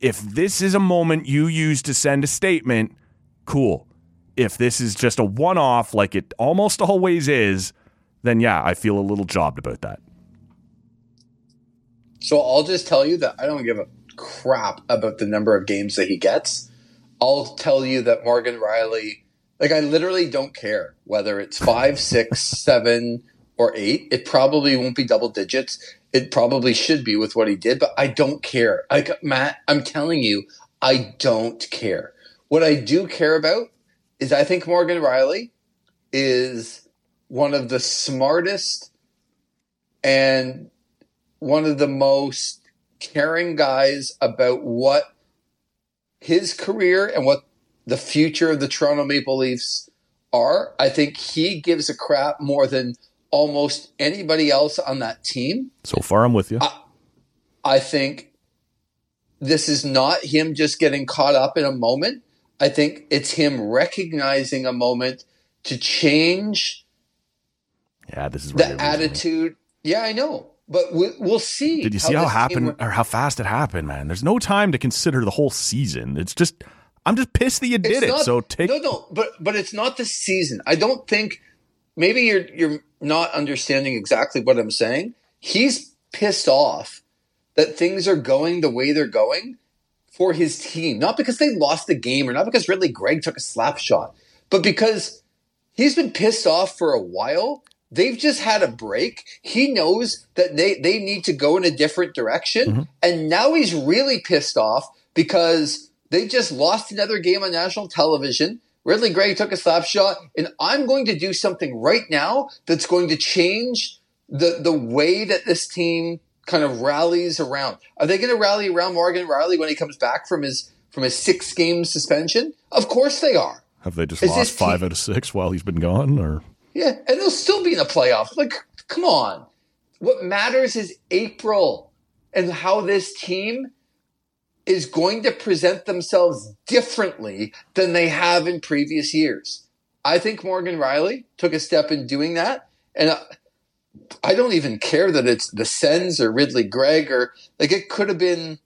If this is a moment you use to send a statement, cool. If this is just a one off, like it almost always is, then yeah, I feel a little jobbed about that. So I'll just tell you that I don't give a crap about the number of games that he gets. I'll tell you that Morgan Rielly, like I literally don't care whether it's five, six, seven, or eight. It probably won't be double digits. It probably should be with what he did, but I don't care. Like Matt, I'm telling you, I don't care. What I do care about is I think Morgan Rielly is one of the smartest and one of the most caring guys about what his career and what the future of the Toronto Maple Leafs are. I think he gives a crap more than almost anybody else on that team. So far, I'm with you. I think this is not him just getting caught up in a moment. I think it's him recognizing a moment to change Yeah, this is the attitude. Yeah, I know, but we, we'll see. Did you see how, this happened or how fast it happened, man? There's no time to consider the whole season. It's just I'm just pissed that you did it. so take no, no, but but it's not the season. I don't think. Maybe you're you're not understanding exactly what I'm saying. He's pissed off that things are going the way they're going for his team, not because they lost the game or not because Ridly Greig took a slap shot, but because he's been pissed off for a while. They've just had a break. He knows that they, they need to go in a different direction. Mm-hmm. And now he's really pissed off because they just lost another game on national television. Ridly Greig took a slap shot, and I'm going to do something right now that's going to change the the way that this team kind of rallies around. Are they going to rally around Morgan Rielly when he comes back from his from his six game suspension? Of course they are. have they just Is lost five team- out of six while he's been gone? Or Yeah, and they'll still be in the playoffs. Like, come on. What matters is April and how this team is going to present themselves differently than they have in previous years. I think Morgan Rielly took a step in doing that, and I, I don't even care that it's the Sens or Ridly Greig or like it could have been.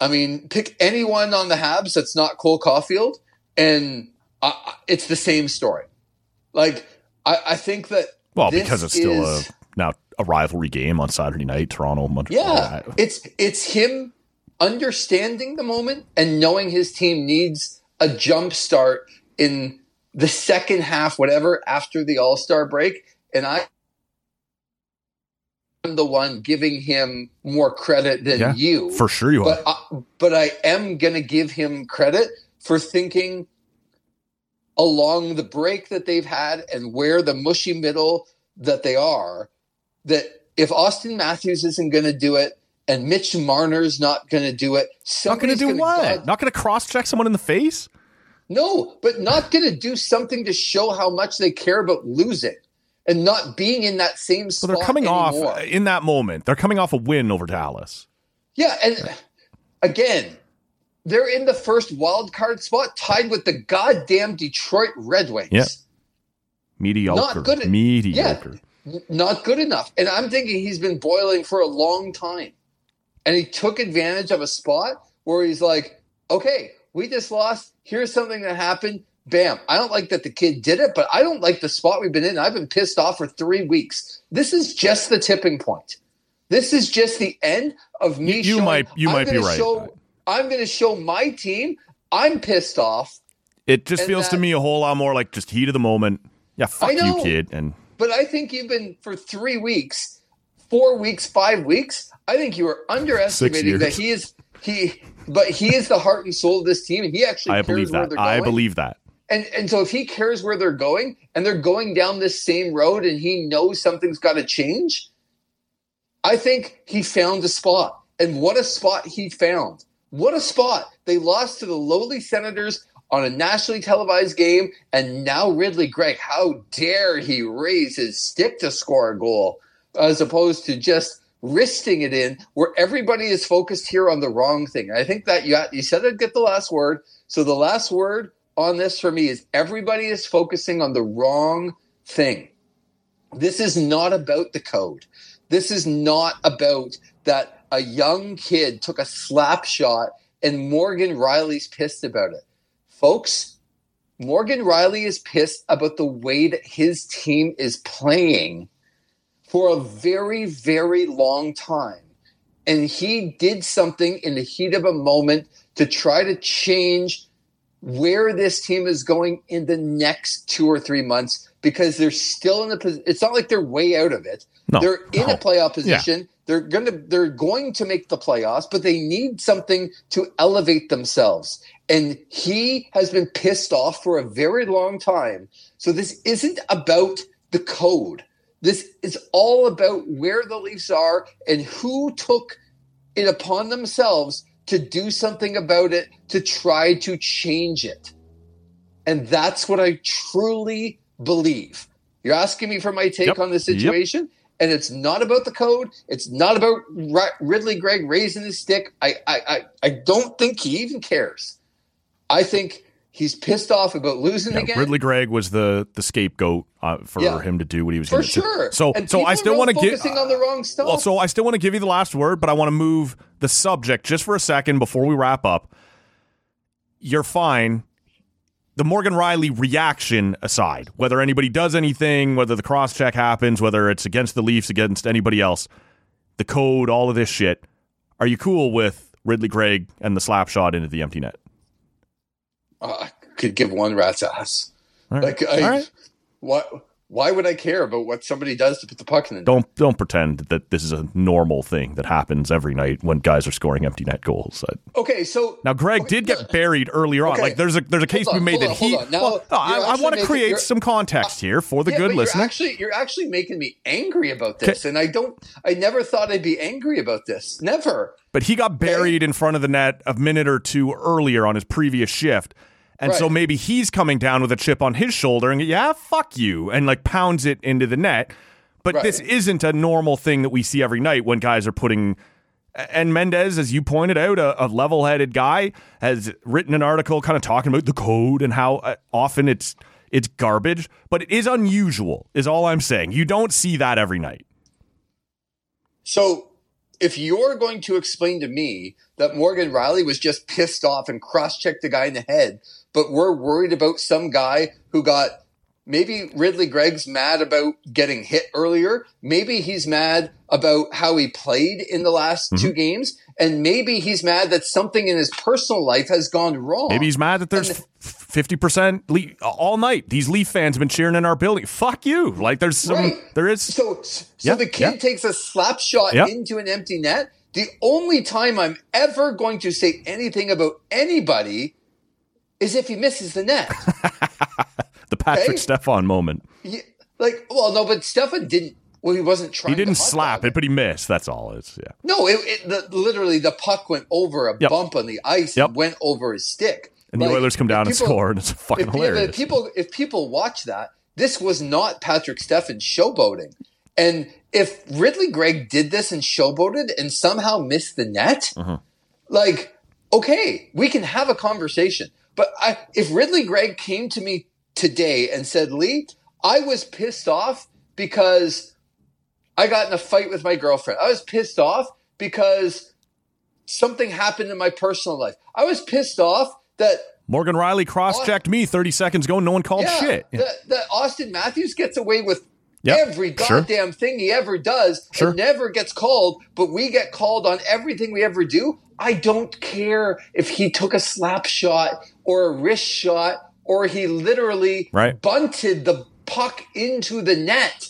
I mean, pick anyone on the Habs that's not Cole Caufield, and I, it's the same story. Like I, I think that well, because it's still is- a now a rivalry game on Saturday night, Toronto. Montreal. Yeah, it's it's him understanding the moment and knowing his team needs a jump start in the second half, whatever after the All Star break, and I. am the one giving him more credit than Yeah, you. for sure you are. I, but I am going to give him credit for thinking along the break that they've had and where the mushy middle that they are that if Auston Matthews isn't going to do it and Mitch Marner's not going to do it, Not going to do what? God- Not going to cross check someone in the face? no, but not going to do something to show how much they care about losing and not being in that same So spot. they're coming anymore. off in that moment. They're coming off a win over Dallas. Yeah, and again, they're in the first wild card spot, tied with the goddamn Detroit Red Wings. Yeah. Mediocre. Not good Mediocre. N- Not good enough. And I'm thinking he's been boiling for a long time. And he took advantage of a spot where he's like, okay, we just lost. Here's something that happened. Bam. I don't like that the kid did it, but I don't like the spot we've been in. I've been pissed off for three weeks. This is just the tipping point. This is just the end of me. You- you showing, might- you I'm might be right. Show, I'm going to show my team. I'm pissed off, It just feels to me a whole lot more like just heat of the moment. Yeah, fuck you, kid. And but I think you've been for three weeks, four weeks, five weeks. I think you are underestimating that he is he, but he is the heart and soul of this team, and he actually I cares believe where that. I believe that. And and so if he cares where they're going, and they're going down this same road, and he knows something's got to change, I think he found a spot. And what a spot he found! What a spot! They lost to the lowly Senators on a nationally televised game, and now Ridly Greig, how dare he raise his stick to score a goal, as opposed to just wristing it in, where everybody is focused here on the wrong thing. I think that you you said I'd get the last word. So the last word on this for me is everybody is focusing on the wrong thing. This is not about the code. This is not about that a young kid took a slap shot and Morgan Rielly's pissed about it. Folks, Morgan Rielly is pissed about the way that his team is playing for a very, very long time. And he did something in the heat of a moment to try to change where this team is going in the next two or three months because they're still in the position. It's not like they're way out of it. No, they're in no. a playoff position. They're gonna they're going to make the playoffs, but they need something to elevate themselves. And he has been pissed off for a very long time. So this isn't about the code. This is all about where the Leafs are and who took it upon themselves to do something about it to try to change it. And that's what I truly believe. You're asking me for my take Yep. on the Yep. situation, and it's not about the code. It's not about Ri- Ridly Greig raising his stick. I, I, I, I don't think he even cares. I think he's pissed off about losing Yeah, again. Ridly Greig was the the scapegoat uh, for Yeah. him to do what he was for going to sure. do. So And so I still want to give on the wrong stuff. Well, so I still want to give you the last word, but I want to move the subject just for a second before we wrap up. You're fine. The Morgan Rielly reaction aside, whether anybody does anything, whether the cross check happens, whether it's against the Leafs, against anybody else, the code, all of this shit, are you cool with Ridley Gregg and the slap shot into the empty net? Uh, I could give one rat's ass. All right. Like, I, All right. why, why would I care about what somebody does to put the puck in the net? Don't don't pretend that this is a normal thing that happens every night when guys are scoring empty net goals. Okay, so Now, Greig okay, did get buried earlier on. Like, there's a there's a case Hold to be on, made that on, he. Now, well, no, I, I want to create some context here for the yeah, good listener. You're actually, you're actually making me angry about this, and I don't. I never thought I'd be angry about this. Never. but he got buried in front of the net a minute or two earlier on his previous shift. And so maybe he's coming down with a chip on his shoulder and yeah, fuck you, and like pounds it into the net. But this isn't a normal thing that we see every night when guys are putting. And Mendes, as you pointed out, a, a level-headed guy, has written an article kind of talking about the code and how uh, often it's it's garbage. But it is unusual, is all I'm saying. You don't see that every night. So, if you're going to explain to me that Morgan Rielly was just pissed off and cross-checked the guy in the head, but we're worried about some guy who got maybe Ridly Greig's mad about getting hit earlier, maybe he's mad about how he played in the last Mm-hmm. two games, and maybe he's mad that something in his personal life has gone wrong. Maybe he's mad that there's And- fifty percent all night. These Leaf fans have been cheering in our building. Fuck you! Like there's some, Right. there is. So, so Yeah, the kid yeah. takes a slap shot Yeah. into an empty net. The only time I'm ever going to say anything about anybody is if he misses the net. <laughs> the Patrik okay. Stefan moment. Yeah, like, well, no, but Stefan didn't. Well, he wasn't trying. He didn't slap it, but he missed. That's all. It's yeah. No, it, it the, literally the puck went over a Yep. bump on the ice Yep. and went over his stick. And the Oilers come down and people- score, and it's fucking if, hilarious. if people if people watch that, this was not Patrik Stefan showboating. And if Ridly Greig did this and showboated and somehow missed the net, Mm-hmm. like, okay, we can have a conversation. But I, if Ridly Greig came to me today and said, Lee, I was pissed off because I got in a fight with my girlfriend. I was pissed off because something happened in my personal life. I was pissed off that Morgan Rielly cross-checked me 30 seconds ago. No one called yeah, shit. That, that Auston Matthews gets away with Yep, every sure. goddamn thing he ever does Sure. never gets called, but we get called on everything we ever do. I don't care if he took a slap shot or a wrist shot or he literally Right. bunted the puck into the net.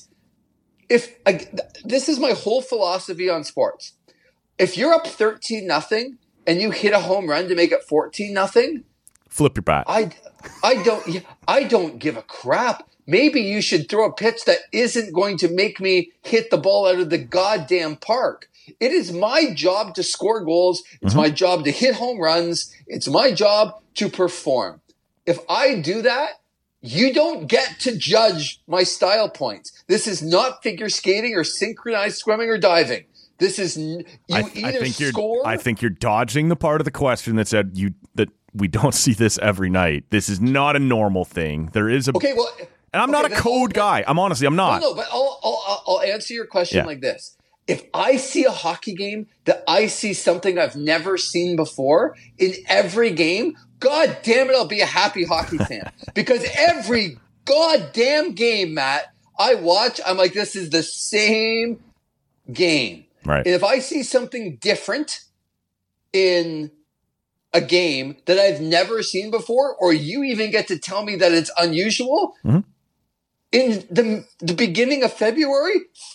If I, this is my whole philosophy on sports. If you're up 13 nothing and you hit a home run to make it 14 nothing, Flip your bat. I, I don't, I don't give a crap. Maybe you should throw a pitch that isn't going to make me hit the ball out of the goddamn park. It is my job to score goals. It's mm-hmm. my job to hit home runs. It's my job to perform. If I do that, you don't get to judge my style points. This is not figure skating or synchronized swimming or diving. This is n- you I, either I think you're. score. I think you're dodging the part of the question that said you that we don't <laughs> see this every night. This is not a normal thing. There is a. okay, well, and I'm not a code guy. I'm honestly. I'm not. No, no, but I'll, I'll, I'll- answer your question Yeah. like this. If I see a hockey game that I see something I've never seen before in every game, god damn it, I'll be a happy hockey <laughs> fan. because every goddamn game, Matt, I watch, I'm like, this is the same game. Right. And if I see something different in a game that I've never seen before, or you even get to tell me that it's unusual, Mhm. In the, the beginning of February,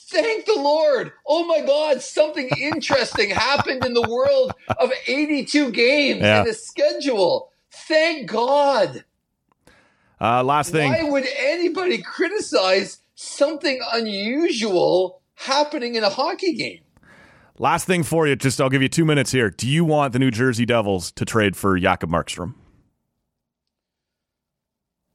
thank the Lord. Oh my God, something <laughs> interesting happened in the world of 82 games Yeah. and the schedule. Thank God. Uh, last thing. Why would anybody criticize something unusual happening in a hockey game? Last thing for you. Just I'll give you two minutes here. Do you want the New Jersey Devils to trade for Jacob Markstrom?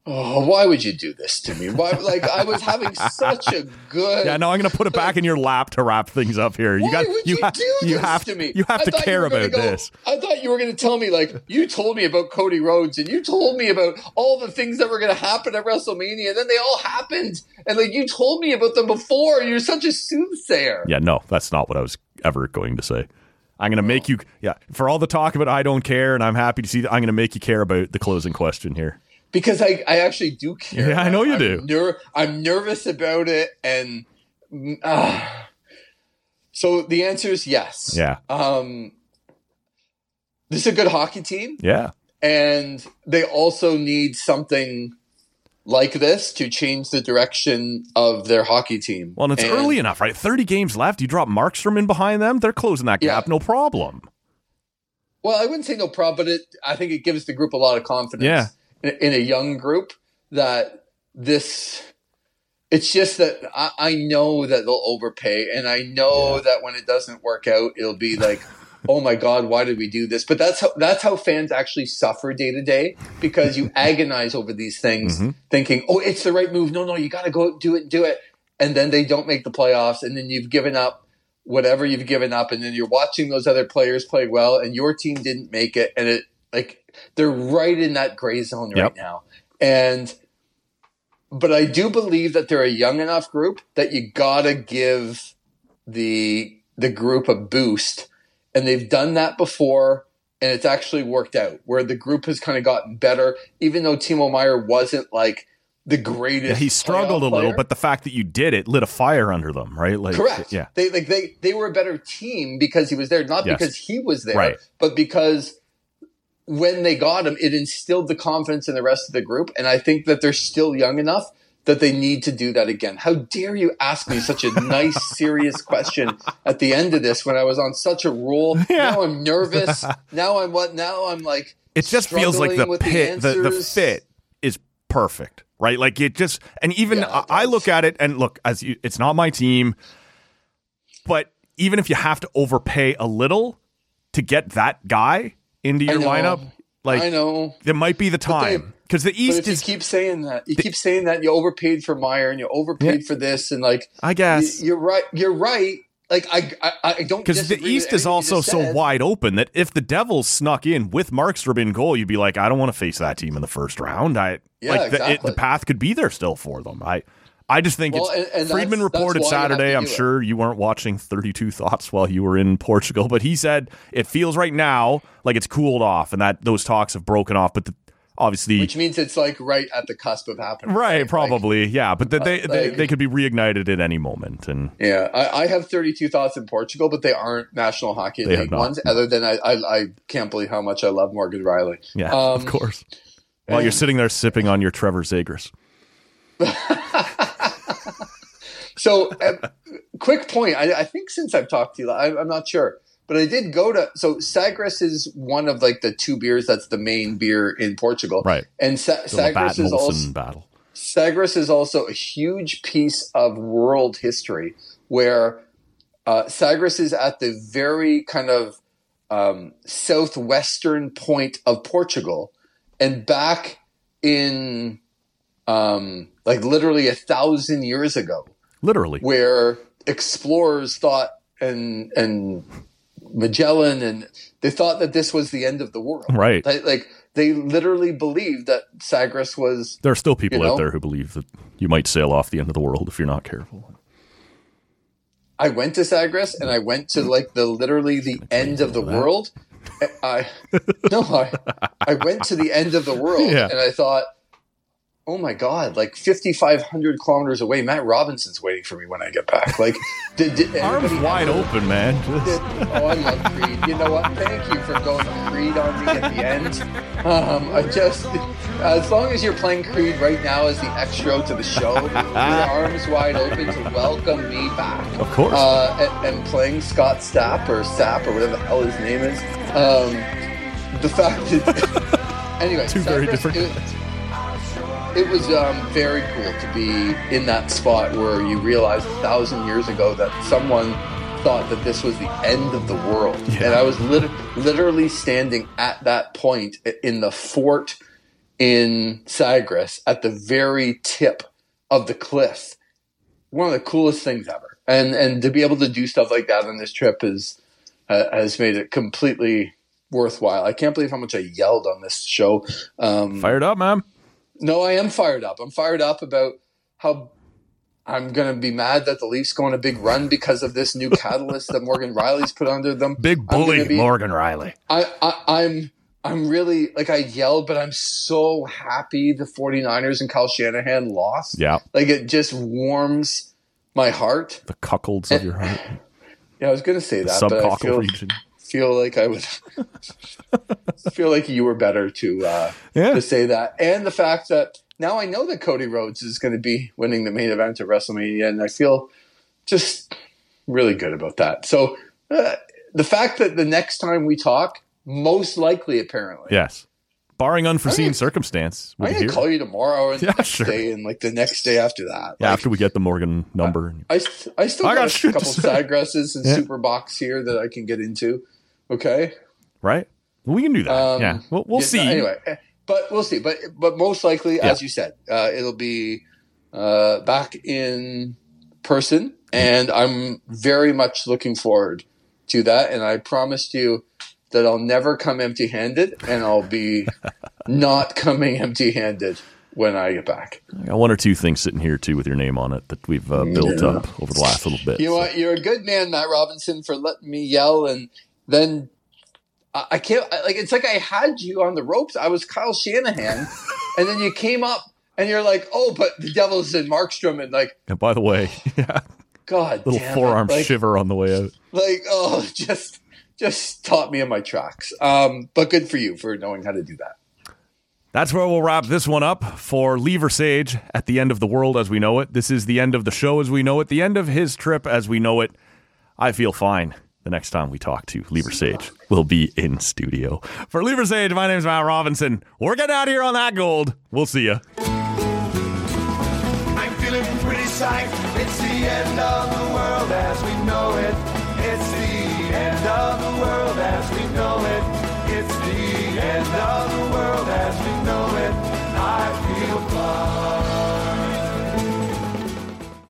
Oh, why would you do this to me? Why, like I was having such a good. Yeah, no, I'm going to put it back in your lap to wrap things up here. You Why got would you, you, ha- do you this have to me? you have I to care about go- this. I thought you were going to tell me like you told me about Cody Rhodes and you told me about all the things that were going to happen at WrestleMania, and then they all happened, and like you told me about them before. You're such a soothsayer. Yeah, no, that's not what I was ever going to say. I'm going to make you yeah, for all the talk about I don't care and I'm happy to see that I'm going to make you care about the closing question here. Because I, I actually do care. Yeah, I know you I'm do. ner- I'm nervous about it, and uh, so the answer is yes. Yeah. Um, this is a good hockey team, Yeah. and they also need something like this to change the direction of their hockey team. Well, and it's And- early enough, right? 30 games left. You drop Markstrom in behind them, they're closing that gap, Yeah. no problem. Well, I wouldn't say no problem, but it, I think it gives the group a lot of confidence. Yeah. In, a young group, that this, it's just that I, I know that they'll overpay, and I know that when it doesn't work out, it'll be like, <laughs> oh my god, why did we do this? But that's how that's how fans actually suffer day to day because you agonize over these things, Mm-hmm. thinking, oh, it's the right move. No, no, you got to go do it, do it, and then they don't make the playoffs, and then you've given up whatever you've given up and then you're watching those other players play well and your team didn't make it and it like they're right in that gray zone right now and but i do believe that they're a young enough group that you gotta give the the group a boost and they've done that before and it's actually worked out where the group has kind of gotten better even though Timo Meier wasn't like the greatest Yeah, he struggled a little, player. but the fact that you did it lit a fire under them, right? Like Correct. Yeah. They like they they were a better team because he was there, not Yes. because he was there, Right. but because when they got him, it instilled the confidence in the rest of the group. And I think that they're still young enough that they need to do that again. How dare you ask me such a <laughs> nice, serious question at the end of this when I was on such a roll? Yeah. Now I'm nervous. <laughs> Now I'm what? Now I'm like. It just feels like the pit, the, the answers. fit is perfect, right? Like it just, and even Yeah, I, I look at it and look, as you, it's not my team, but even if you have to overpay a little to get that guy into your know. lineup, like I know. there might be the time because the East is, keep saying that, you keep saying that you overpaid for Meier and you overpaid for this, and like I guess. You're right. You're right. Like I, I, I don't Because the East is also so said. wide open that if the Devils snuck in with Markstrom in goal, you'd be like, I don't want to face that team in the first round. I Yeah, like the, it, exactly. the path could be there still for them. I I just think Well, it's and- and Friedman that's- that's reported have Saturday. I'm do it. sure you weren't watching 32 Thoughts while you were in Portugal, but he said it feels right now like it's cooled off and that those talks have broken off. But the, obviously, which means it's like right at the cusp of happening. right, Like, probably, yeah. But that they, they like- they could be reignited at any moment. And yeah, I, I have 32 thoughts in Portugal, but they aren't National Hockey League ones. Other than I, I, I can't believe how much I love Morgan Rielly. yeah, Um, of course. While you're sitting there sipping on your Trevor Zegras. <laughs> So, uh, quick point. I, I think since I've talked to you, I, I'm not sure, but I did go to. So, Sagres is one of like the two beers that's the main beer in Portugal, Right. And Sa- Sagres is also battle. Sagres is also a huge piece of world history where uh, Sagres is at the very kind of um, southwestern point of Portugal. And back in um, like literally a thousand years ago, Literally. where explorers thought and and Magellan and they thought that this was the end of the world. Right. Like, like they literally believed that Sagres was There are still people You know? out there who believe that you might sail off the end of the world if you're not careful. I went to Sagres and I went to like the literally the end of the that. world. I no, I I went to the end of the world <laughs> Yeah. and I thought, oh my god, like fifty five hundred kilometers away, Matt Robinson's waiting for me when I get back. Like, <laughs> did, did Arms wide ever- open, man. <laughs> did- oh, I love Creed. You know what? Thank you for going Creed on me at the end. Um, I just, as long as you're playing Creed right now as the extra to the show, with your <laughs> arms wide open to welcome me back. Of course. Uh, and, and playing Scott Stapp or Sapp or whatever the hell his name is. Um, the fact that, anyway, Two very different it- was um, very cool to be in that spot where you realized a thousand years ago that someone thought that this was the end of the world. Yeah. And I was lit- literally standing at that point in the fort in Sagres at the very tip of the cliff. One of the coolest things ever. And and to be able to do stuff like that on this trip is uh, has made it completely worthwhile. I can't believe how much I yelled on this show. Um, Fired up, man. No, I am fired up. I'm fired up about how I'm going to be mad that the Leafs go on a big run because of this new catalyst that Morgan Rielly's put under them. <laughs> Big bully, be- Morgan Riley. I, I, I'm I'm really like I yelled, but I'm so happy the 49ers and Kyle Shanahan lost. Yeah, Like it just warms my heart. the cuckolds of your heart, <laughs> Yeah, I was going to say the that, but I feel, region. Feel like I would <laughs> feel like you were better to uh, Yeah, to say that, and the fact that now I know that Cody Rhodes is going to be winning the main event of WrestleMania, and I feel just really good about that. So uh, the fact that the next time we talk, most likely, apparently, yes. Barring unforeseen gonna- circumstance, I'm gonna call you tomorrow and <laughs> Yeah, the next sure. day, and like the next day after that. Yeah, Like, after we get the Morgan number. I, st- I still I got got, a couple. Sagresses and Yeah. Super Bocks here that I can get into. Okay. right? We can do that. Um, yeah, we'll, we'll yeah, see. Anyway, eh, but we'll see. But but most likely, Yeah. as you said, uh, it'll be uh, back in person, and I'm very much looking forward to that. And I promised you that I'll never come empty-handed, and I'll be <laughs> not coming empty-handed when I get back. I got one or two things sitting here too with your name on it that we've uh, built Yeah. up over the last little bit. You so. what? You're a good man, Matt Robinson, for letting me yell, and then. I can't like. It's like I had you on the ropes. I was Kyle Shanahan, <laughs> and then you came up and you're like, "Oh, but the Devils and Markstrom," and like, And by the way, <laughs> yeah, God, little forearm like, shiver on the way out. Like, oh, just just stopped me in my tracks. Um, but good for you for knowing how to do that. That's where we'll wrap this one up for Lee Versage at the end of the world as we know it. This is the end of the show as we know it, the end of his trip as we know it. I feel fine the next time we talk to Lee Versage we'll be in studio. For Lee Versage, my name is Matt Robinson. We're getting out of here on that gold. We'll see you. I'm feeling pretty psyched. It's the end of the world as we know it. It's the end of the world as we know it. It's the end of the world.